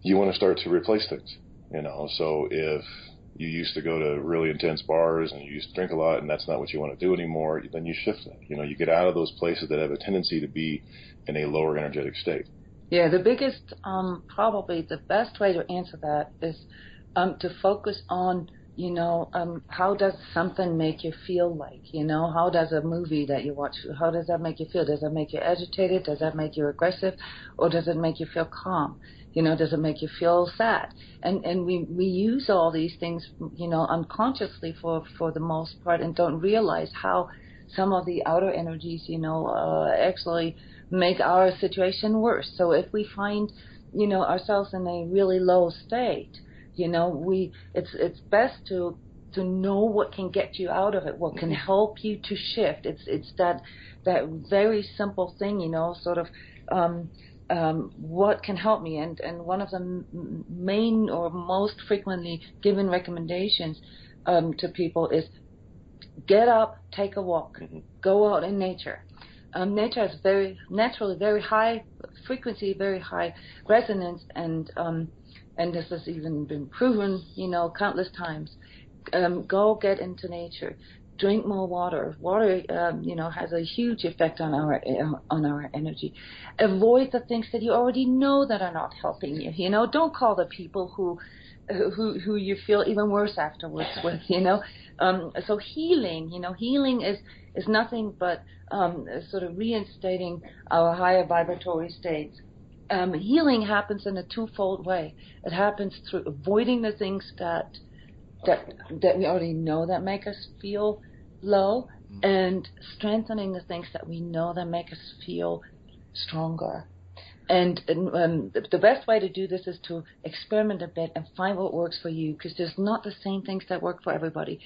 you want to start to replace things. You know, so if you used to go to really intense bars and you used to drink a lot and that's not what you want to do anymore, then you shift it. You know, you get out of those places that have a tendency to be in a lower energetic state. Yeah, the biggest, um, probably the best way to answer that is um, to focus on, you know, um, how does something make you feel like? You know, how does a movie that you watch, how does that make you feel? Does that make you agitated? Does that make you aggressive? Or does it make you feel calm? You know, does it make you feel sad? And and we we use all these things, you know, unconsciously for for the most part, and don't realize how some of the outer energies, you know, uh, actually make our situation worse. So if we find, you know, ourselves in a really low state, you know, we it's it's best to to know what can get you out of it, what can help you to shift. It's it's that that very simple thing, you know, sort of um, um, what can help me. And and one of the m- main or most frequently given recommendations um, to people is get up, take a walk, Mhm. go out in nature. Um, nature has very naturally very high frequency, very high resonance, and um, and this has even been proven, you know, countless times. Um, go get into nature, drink more water. Water, um, you know, has a huge effect on our on our energy. Avoid the things that you already know that are not helping you. You know, don't call the people who who who you feel even worse afterwards with. You know, um, so healing, you know, healing is is nothing but um, sort of reinstating our higher vibratory states. Um, healing happens in a twofold way. It happens through avoiding the things that that that we already know that make us feel low, and strengthening the things that we know that make us feel stronger. and, and um, the, the best way to do this is to experiment a bit and find what works for you because there's not the same things that work for everybody.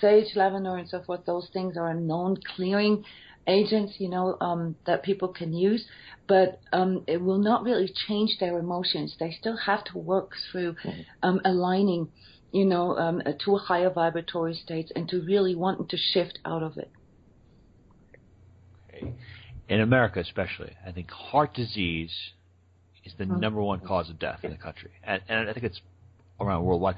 Sage, lavender, and so forth, those things are known clearing agents, you know, um, that people can use, but um, it will not really change their emotions. They still have to work through mm-hmm. um, aligning, you know, um, to a higher vibratory states and to really wanting to shift out of it. Okay. In America, especially, I think heart disease is the mm-hmm. number one cause of death in the country, and, and I think it's around worldwide.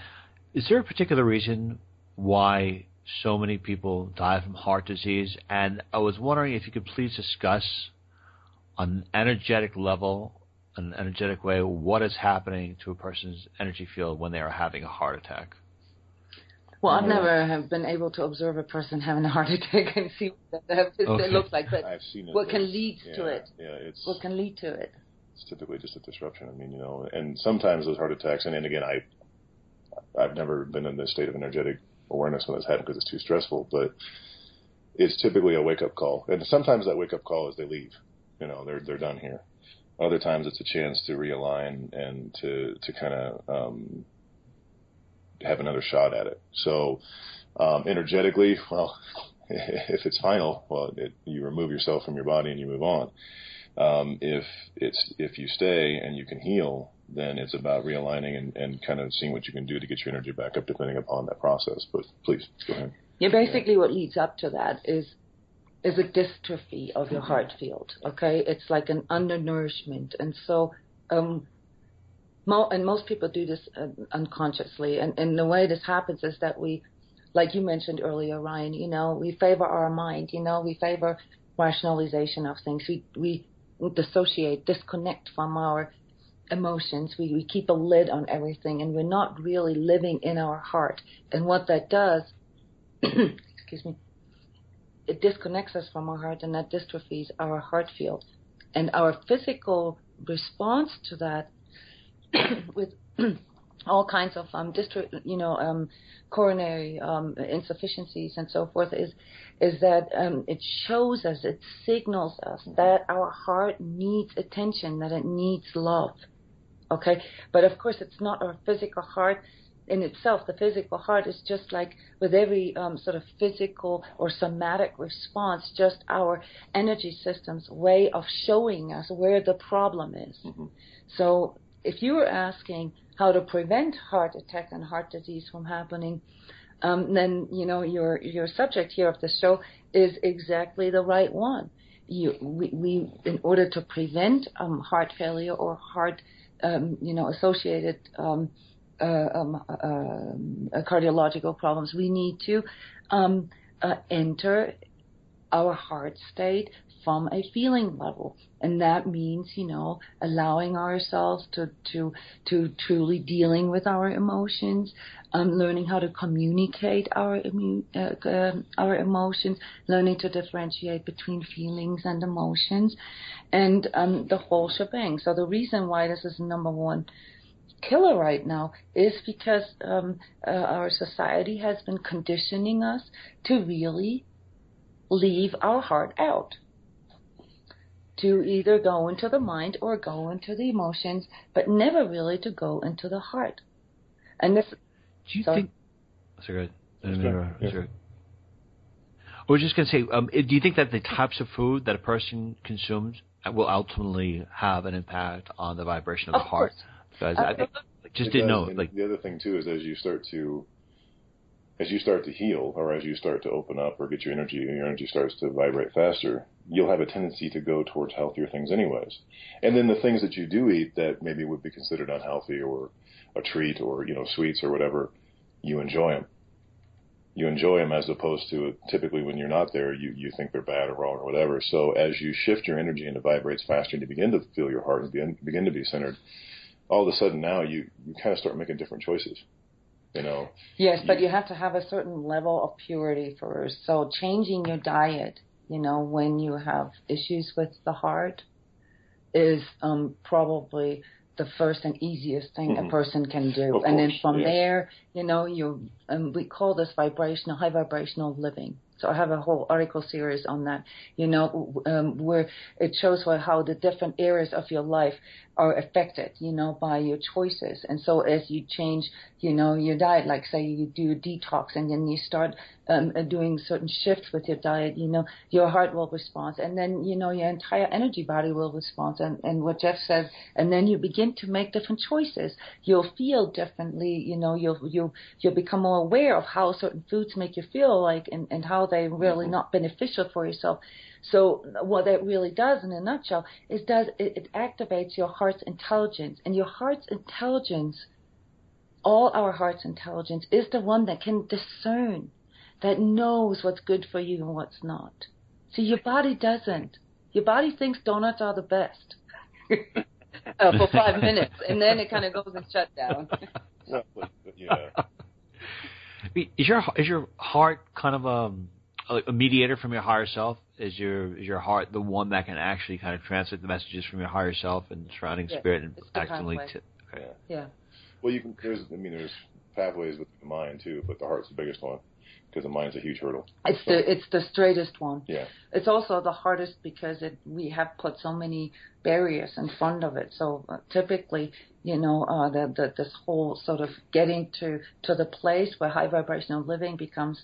Is there a particular reason why so many people die from heart disease. And I was wondering if you could please discuss on an energetic level, an energetic way, what is happening to a person's energy field when they are having a heart attack. Well, I've never have been able to observe a person having a heart (laughs) attack and see what that okay. looks like, but what can lead yeah, to it? Yeah, it's what can lead to it. It's typically just a disruption. I mean, you know, and sometimes those heart attacks, and, and again, I I've never been in this state of energetic awareness when it's happened because it's too stressful. But it's typically a wake up call, and sometimes that wake up call is they leave. You know, they're they're done here. Other times it's a chance to realign and to to kind of um, have another shot at it. So um, energetically, well, (laughs) if it's final, well, it, you remove yourself from your body and you move on. Um, if it's if you stay and you can heal, then it's about realigning and, and kind of seeing what you can do to get your energy back up, depending upon that process. But please go ahead. Yeah, basically, what leads up to that is is a dystrophy of your heart field. Okay, it's like an undernourishment, and so um, mo- and most people do this uh, unconsciously. And, and the way this happens is that we, like you mentioned earlier, Ryan. You know, we favor our mind. You know, we favor rationalization of things. We we dissociate, disconnect from our emotions. We, we keep a lid on everything and we're not really living in our heart. And what that does, (clears throat) excuse me, it disconnects us from our heart and that dystrophies our heart field. And our physical response to that (coughs) with (clears throat) all kinds of um, distri- you know, um, coronary um, insufficiencies and so forth is is that um, it shows us, it signals us that our heart needs attention, that it needs love. Okay, but of course, it's not our physical heart in itself. The physical heart is just like with every um, sort of physical or somatic response, just our energy system's way of showing us where the problem is. Mm-hmm. So, if you were asking how to prevent heart attack and heart disease from happening, um, then you know your your subject here of the show is exactly the right one. You, we, we, in order to prevent um, heart failure or heart um, you know, associated um, uh, um, uh, uh, cardiological problems, we need to um, uh, enter our heart state from a feeling level. And that means you know allowing ourselves to to to truly dealing with our emotions um, learning how to communicate our uh, uh, our emotions learning to differentiate between feelings and emotions and um, the whole shebang. So the reason why this is number one killer right now is because um, uh, our society has been conditioning us to really leave our heart out to either go into the mind or go into the emotions, but never really to go into the heart. And this. Do you sorry. think? Sorry, I was just going to say, um, do you think that the types of food that a person consumes will ultimately have an impact on the vibration of, of the heart? Because I, I just it didn't does. know. Like the other thing too is as you start to as you start to heal or as you start to open up or get your energy your energy starts to vibrate faster, you'll have a tendency to go towards healthier things anyways. And then the things that you do eat that maybe would be considered unhealthy or a treat or, you know, sweets or whatever, you enjoy them. You enjoy them as opposed to typically when you're not there, you, you think they're bad or wrong or whatever. So as you shift your energy and it vibrates faster and you begin to feel your heart and begin, begin to be centered, all of a sudden now you, you kind of start making different choices you know. Yes, you, but you have to have a certain level of purity first. So changing your diet, you know, when you have issues with the heart, is um, probably the first and easiest thing mm-hmm. a person can do. Of and course, then from there, you know, you um, we call this vibrational, high vibrational living. So I have a whole article series on that, you know, um, where it shows how the different areas of your life are affected, you know, by your choices. And so as you change, you know, your diet, like say you do detox and then you start um, uh, doing certain shifts with your diet, you know, your heart will respond, and then you know your entire energy body will respond. And, and what Jeff says, and then you begin to make different choices. You'll feel differently, you know, you'll you'll you'll become more aware of how certain foods make you feel like, and and how they're really not beneficial for yourself. So what that really does, in a nutshell, is does it, it activates your heart's intelligence, and your heart's intelligence, all our heart's intelligence, is the one that can discern that knows what's good for you and what's not. See, your body doesn't. Your body thinks donuts are the best uh, (laughs) for five minutes, and then it kind of goes and shut down. (laughs) yeah. (laughs) Is your is your heart kind of um, a, a mediator from your higher self? Is your is your heart the one that can actually kind of translate the messages from your higher self and surrounding Yeah, spirit and it's the accidentally? pathway. T- okay. Yeah. Well, you can. There's. I mean, there's pathways with the mind too, but the heart's the biggest one because the mind's a huge hurdle. It's the it's the straightest one. Yeah. It's also the hardest because it we have put so many barriers in front of it. So uh, typically, you know, uh, the, the this whole sort of getting to to the place where high vibrational living becomes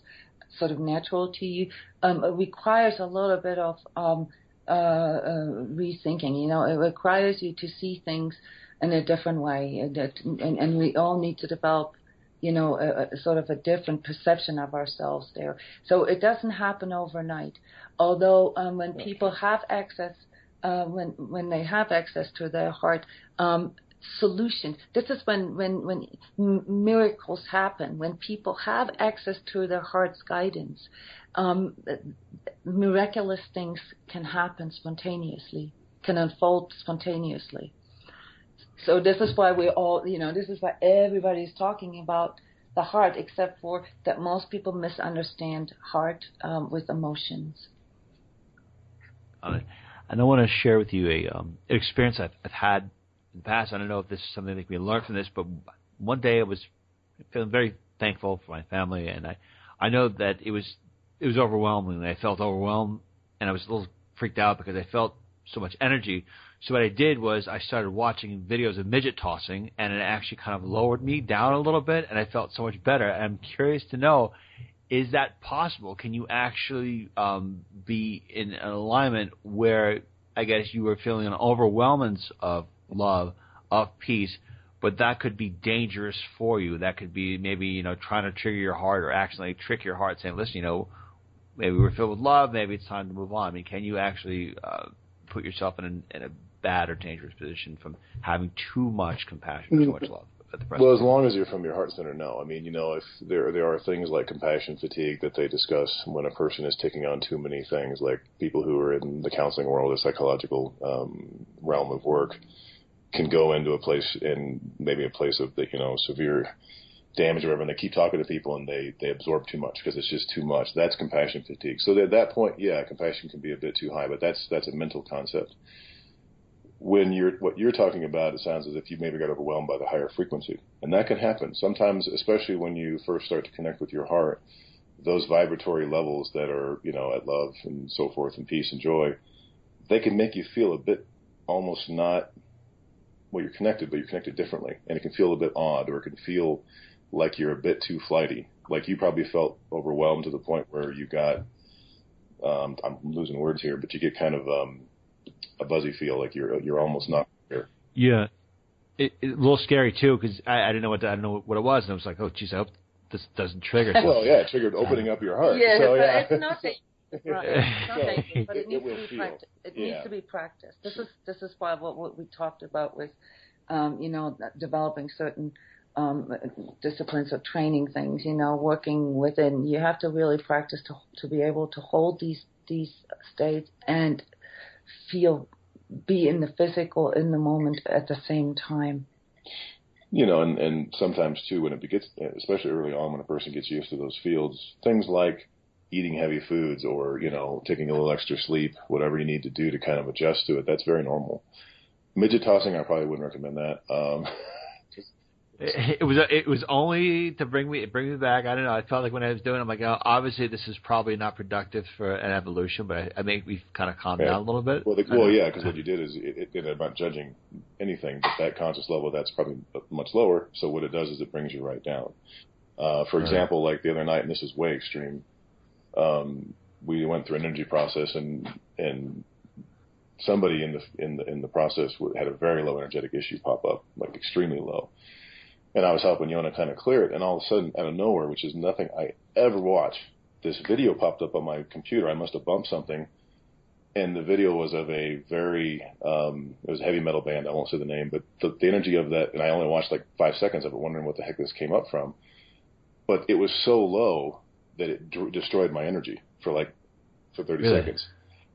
sort of natural to you um, it requires a little bit of um, uh, uh, rethinking. You know, it requires you to see things in a different way, and, that, and, and we all need to develop you know, a, a sort of a different perception of ourselves there. So it doesn't happen overnight. Although um, when people have access, uh, when when they have access to their heart, um, solution. This is when when when miracles happen. When people have access to their heart's guidance, um, miraculous things can happen spontaneously, can unfold spontaneously. So this is why we all, you know, this is why everybody is talking about the heart, except for that most people misunderstand heart um, with emotions. Uh, and I want to share with you a um, experience I've, I've had in the past. I don't know if this is something that can be learned from this, but one day I was feeling very thankful for my family, and I I know that it was it was overwhelming. I felt overwhelmed, and I was a little freaked out because I felt so much energy. So what I did was I started watching videos of midget tossing, and it actually kind of lowered me down a little bit, and I felt so much better. And I'm curious to know, is that possible? Can you actually um, be in an alignment where I guess you were feeling an overwhelmance of love, of peace, but that could be dangerous for you. That could be maybe you know trying to trigger your heart or accidentally trick your heart, saying, "Listen, you know, maybe we're filled with love. Maybe it's time to move on." I mean, can you actually uh, put yourself in, an, in a bad or dangerous position from having too much compassion, too much love at the present. Well, as long as you're from your heart center, no. I mean, you know, if there there are things like compassion fatigue that they discuss when a person is taking on too many things, like people who are in the counseling world, or psychological um, realm of work, can go into a place in maybe a place of you know severe damage or whatever, and they keep talking to people and they they absorb too much because it's just too much. That's compassion fatigue. So at that point, yeah, compassion can be a bit too high, but that's that's a mental concept when you're what you're talking about, it sounds as if you maybe got overwhelmed by the higher frequency, and that can happen sometimes, especially when you first start to connect with your heart. Those vibratory levels that are, you know, at love and so forth, and peace and joy, they can make you feel a bit almost not well, you're connected, but you're connected differently, and it can feel a bit odd, or it can feel like you're a bit too flighty. Like you probably felt overwhelmed to the point where you got, um, I'm losing words here, but you get kind of um, a buzzy feel, like you're you're almost not here. Yeah, it, it, a little scary too because I, I didn't know what I didn't know what it was, and I was like, oh, geez, I hope this doesn't trigger. (laughs) Well, yeah, it triggered opening up your heart. Yeah, so, yeah. it's not that. Right. (laughs) It's not So, but it, it needs will to be feel. practiced. It Yeah. needs to be practiced. This is this is why what, what we talked about with, um, you know, developing certain um, disciplines or training things. You know, working within. You have to really practice to to be able to hold these these states and feel, be in the physical in the moment at the same time. you know, and, and sometimes too, when it gets, especially early on, when a person gets used to those fields, things like eating heavy foods or, you know, taking a little extra sleep, whatever you need to do to kind of adjust to it, that's very normal. Midget tossing, I probably wouldn't recommend that. Um, just (laughs) It, was it was only to bring me bring me back. I don't know. I felt like when I was doing, it, I'm like, oh, obviously this is probably not productive for an evolution, but I, I think we've kind of calmed yeah. down a little bit. Well, the, well, yeah, because what you did is, it, it, I'm not judging anything, but that conscious level that's probably much lower. So what it does is it brings you right down. Uh, for example, like the other night, and this is way extreme. Um, we went through an energy process, and and somebody in the in the in the process had a very low energetic issue pop up, like extremely low and I was helping Jona kind of clear it, and all of a sudden, out of nowhere, which is nothing I ever watch, this video popped up on my computer. I must have bumped something, and the video was of a very, um, it was a heavy metal band. I won't say the name, but the, the energy of that, and I only watched like five seconds of it, wondering what the heck this came up from. But it was so low that it d- destroyed my energy for like for 30 really? seconds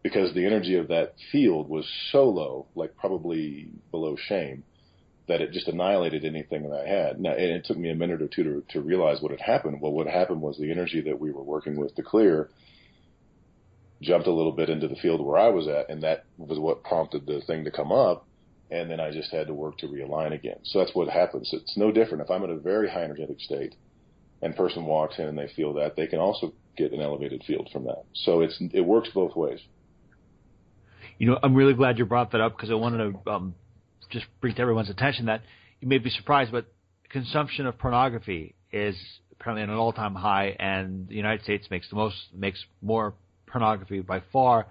because the energy of that field was so low, like probably below shame that it just annihilated anything that I had. Now, and it took me a minute or two to, to realize what had happened. Well, what happened was the energy that we were working with to clear jumped a little bit into the field where I was at, and that was what prompted the thing to come up. And then I just had to work to realign again. So that's what happens. It's no different. If I'm in a very high energetic state, and person walks in and they feel that, they can also get an elevated field from that. So it's it works both ways. You know, I'm really glad you brought that up because I wanted to um, just bring to everyone's attention that you may be surprised, but consumption of pornography is apparently at an all-time high, and the United States makes the most makes more pornography by far.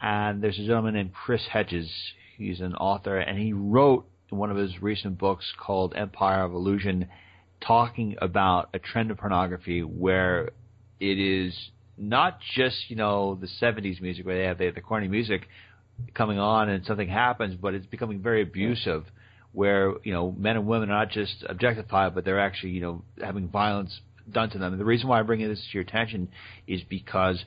And there's a gentleman named Chris Hedges. He's an author, and he wrote in one of his recent books called Empire of Illusion, talking about a trend of pornography where it is not just you know the 70s music where they have the, the corny music coming on and something happens, but it's becoming very abusive, where you know men and women are not just objectified, but they're actually you know having violence done to them. And the reason why I'm bringing this to your attention is because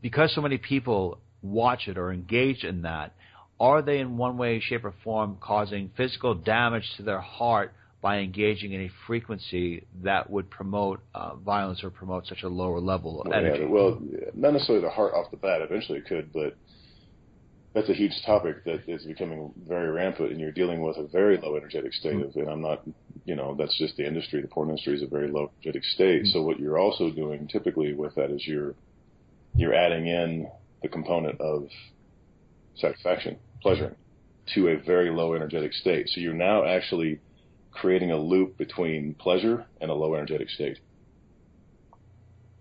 because so many people watch it or engage in that. Are they in one way, shape, or form causing physical damage to their heart by engaging in a frequency that would promote uh, violence or promote such a lower level of energy? Yeah, well, not necessarily the heart off the bat. Eventually, it could, but that's a huge topic that is becoming very rampant, and you're dealing with a very low energetic state mm-hmm. of, and I'm not, you know, that's just the industry. The porn industry is a very low energetic state. Mm-hmm. So what you're also doing typically with that is you're you're adding in the component of satisfaction, pleasuring, to a very low energetic state. So you're now actually creating a loop between pleasure and a low energetic state.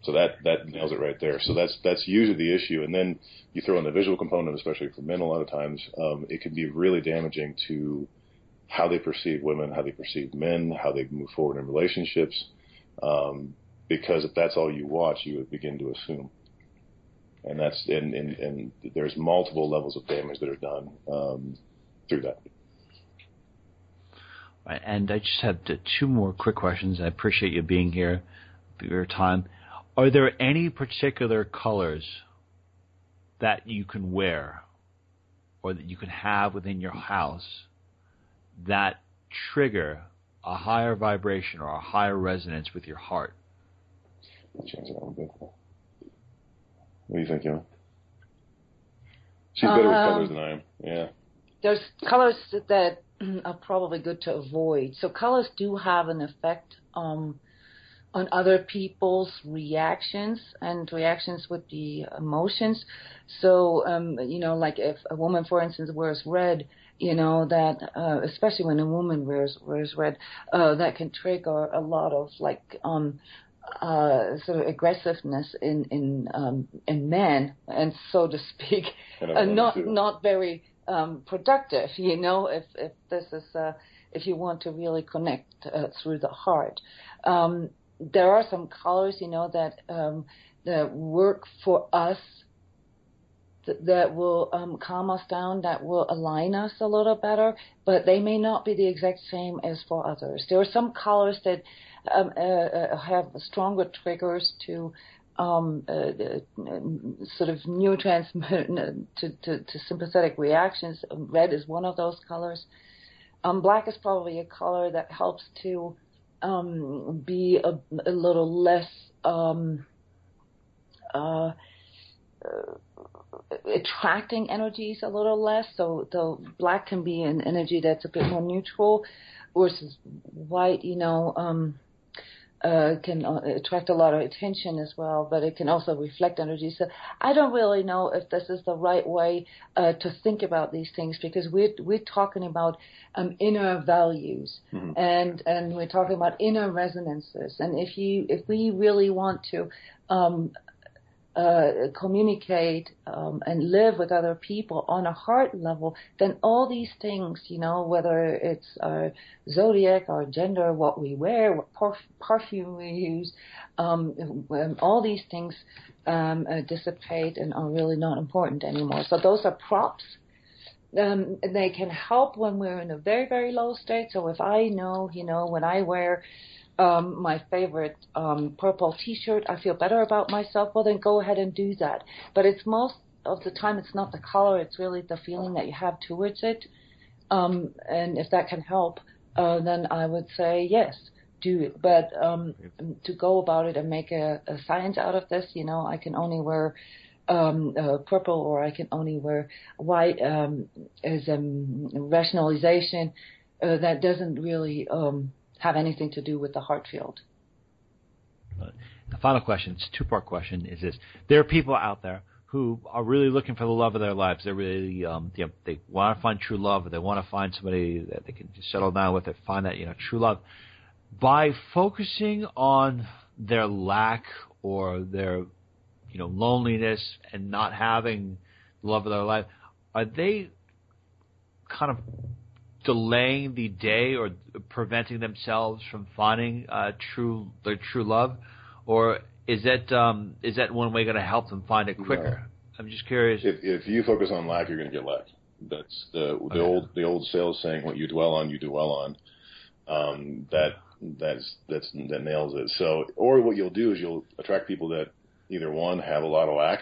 So that that nails it right there. So that's that's usually the issue. And then you throw in the visual component, especially for men. A lot of times, um, it can be really damaging to how they perceive women, how they perceive men, how they move forward in relationships. Um, because if that's all you watch, you would begin to assume. And that's and, and, and there's multiple levels of damage that are done um, through that. Right, and I just have two more quick questions. I appreciate you being here, your time. Are there any particular colors that you can wear or that you can have within your house that trigger a higher vibration or a higher resonance with your heart? Change it a bit. What do you think, Emma? She's better um, with colors than I am. Yeah. There's colors that are probably good to avoid. So colors do have an effect um, on other people's reactions and reactions with the emotions. So, um, you know, like if a woman, for instance, wears red, you know, that, uh, especially when a woman wears, wears red, uh, that can trigger a lot of like, um, uh, sort of aggressiveness in, in, um, in men and so to speak, (laughs) uh, not, not very, um, productive, (laughs) you know, if, if this is, uh, if you want to really connect uh, through the heart. Um, there are some colors, you know, that um, that work for us that, that will um, calm us down, that will align us a little better, but they may not be the exact same as for others. There are some colors that um, uh, uh, have stronger triggers to um, uh, uh, sort of neurotransmitter (laughs) to, to, to, sympathetic reactions. Red is one of those colors. Um, black is probably a color that helps to um, be a, a, little less um, uh, uh, attracting energies a little less. So the black can be an energy that's a bit more neutral. versus white, you know, um, uh, can uh, attract a lot of attention as well, but it can also reflect energy. So I don't really know if this is the right way uh, to think about these things because we're we're talking about um, inner values mm-hmm. and and we're talking about inner resonances. And if you if we really want to um, uh, communicate um, and live with other people on a heart level, then all these things, you know, whether it's our zodiac, our gender, what we wear, what perf- perfume we use, um, all these things um, uh, dissipate and are really not important anymore. So those are props. Um, they can help when we're in a very, very low state. So if I know, you know, when I wear um, my favorite um, purple T-shirt, I feel better about myself. Well, then go ahead and do that. But it's most of the time it's not the color; it's really the feeling that you have towards it. Um, and if that can help, uh, then I would say yes, do it. But um, to go about it and make a, a science out of this, you know, I can only wear um, uh, purple or I can only wear white um, as a rationalization uh, that doesn't really um, have anything to do with the heart field. The final question, it's a two-part question, is this: There are people out there who are really looking for the love of their lives. They're really, um, you know, they want to find true love, or they want to find somebody that they can just settle down with, or find that you know true love. By focusing on their lack or their, you know, loneliness and not having the love of their life, are they kind of delaying the day or preventing themselves from finding uh, true their true love, or is that um, is that one way going to help them find it quicker? No. I'm just curious. If, if you focus on lack, you're going to get lack. That's the the okay. old the old sales saying: "What you dwell on, you do well on." Um, that that's that's that nails it. So, or what you'll do is you'll attract people that either one have a lot of lack,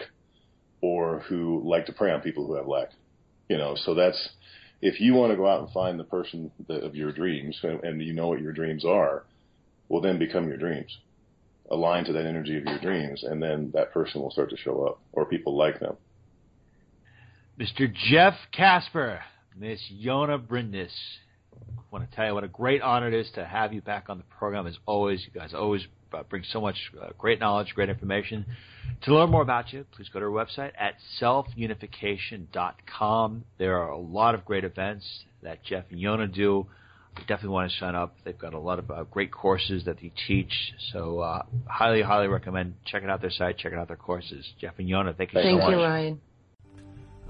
or who like to prey on people who have lack. You know, so that's if you want to go out and find the person that, of your dreams and, and you know what your dreams are, will then become your dreams. Align to that energy of your dreams, and then that person will start to show up, or people like them. Mr. Jeff Casper, Miss Jona Bryndis. I want to tell you what a great honor it is to have you back on the program. As always, you guys always uh, bring so much uh, great knowledge, great information. To learn more about you, please go to our website at selfunification.com. There are a lot of great events that Jeff and Jona do. You definitely want to sign up. They've got a lot of uh, great courses that they teach. So, uh, highly, highly recommend checking out their site, checking out their courses. Jeff and Jona, thank you thank so much. Thank you, Ryan.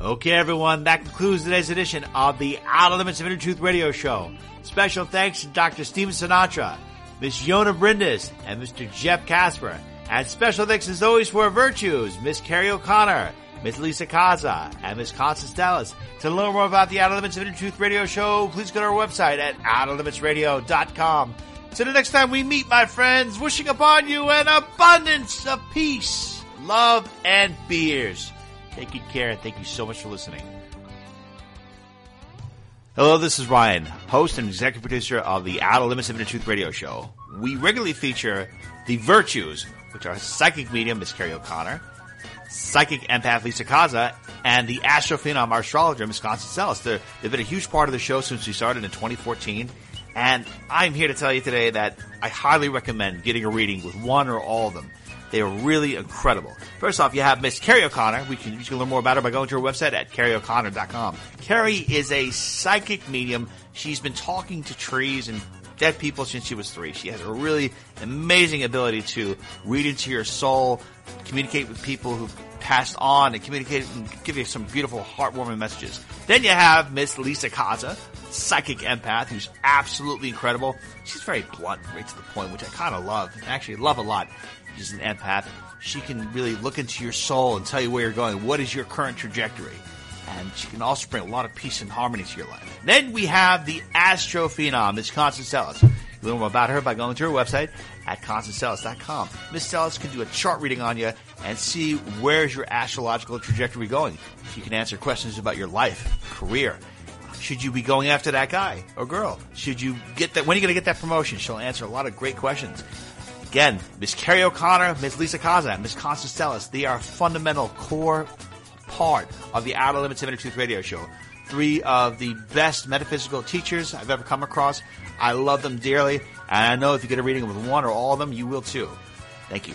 Okay, everyone, that concludes today's edition of the Outer Limits of Inner Truth radio show. Special thanks to Dr. Stephen Sinatra, Miss Jona Bryndis, and Mr. Jeff Casper. And special thanks as always for our virtues, Miss Carrie O'Connor, Miss Lisa Kaza, and Miss Constance Dallas. To learn more about the Outer Limits of Inner Truth Radio Show, please go to our website at outerlimitsradio.com. Till the next time we meet, my friends, wishing upon you an abundance of peace, love, and beers. Take good care, and thank you so much for listening. Hello, this is Ryan, host and executive producer of the Outer Limits of Inner Truth Radio Show. We regularly feature the virtues, which are psychic medium Miss Carrie O'Connor, psychic empath Lisa Kaza, and the astrophenom astrologer Miss Constance Ellis. They're, they've been a huge part of the show since we started in 2014. And I'm here to tell you today that I highly recommend getting a reading with one or all of them. They are really incredible. First off, you have Miss Carrie O'Connor. We can, you can learn more about her by going to her website at carrieoconnor.com. Carrie is a psychic medium. She's been talking to trees and dead people since she was three. She has a really amazing ability to read into your soul, communicate with people who've passed on, and communicate and give you some beautiful, heartwarming messages. Then you have Miss Lisa Kaza, psychic empath, who's absolutely incredible. She's very blunt, right to the point, which I kind of love. Actually, love a lot. She's an empath. She can really look into your soul and tell you where you're going. What is your current trajectory? And she can also bring a lot of peace and harmony to your life. Then we have the Astro Phenom, Miss Constance Ellis. You learn more about her by going to her website at constanceellis.com. Miss Ellis can do a chart reading on you and see where's your astrological trajectory going. She can answer questions about your life, career. Should you be going after that guy or girl? Should you get that? When are you going to get that promotion? She'll answer a lot of great questions. Again, Miss Carrie O'Connor, Miss Lisa Kaza, Miss Constance Ellis, they are a fundamental core part of the Outer Limits of Inner Truth radio show. three of the best metaphysical teachers I've ever come across. I love them dearly, and I know if you get a reading with one or all of them, you will too. Thank you.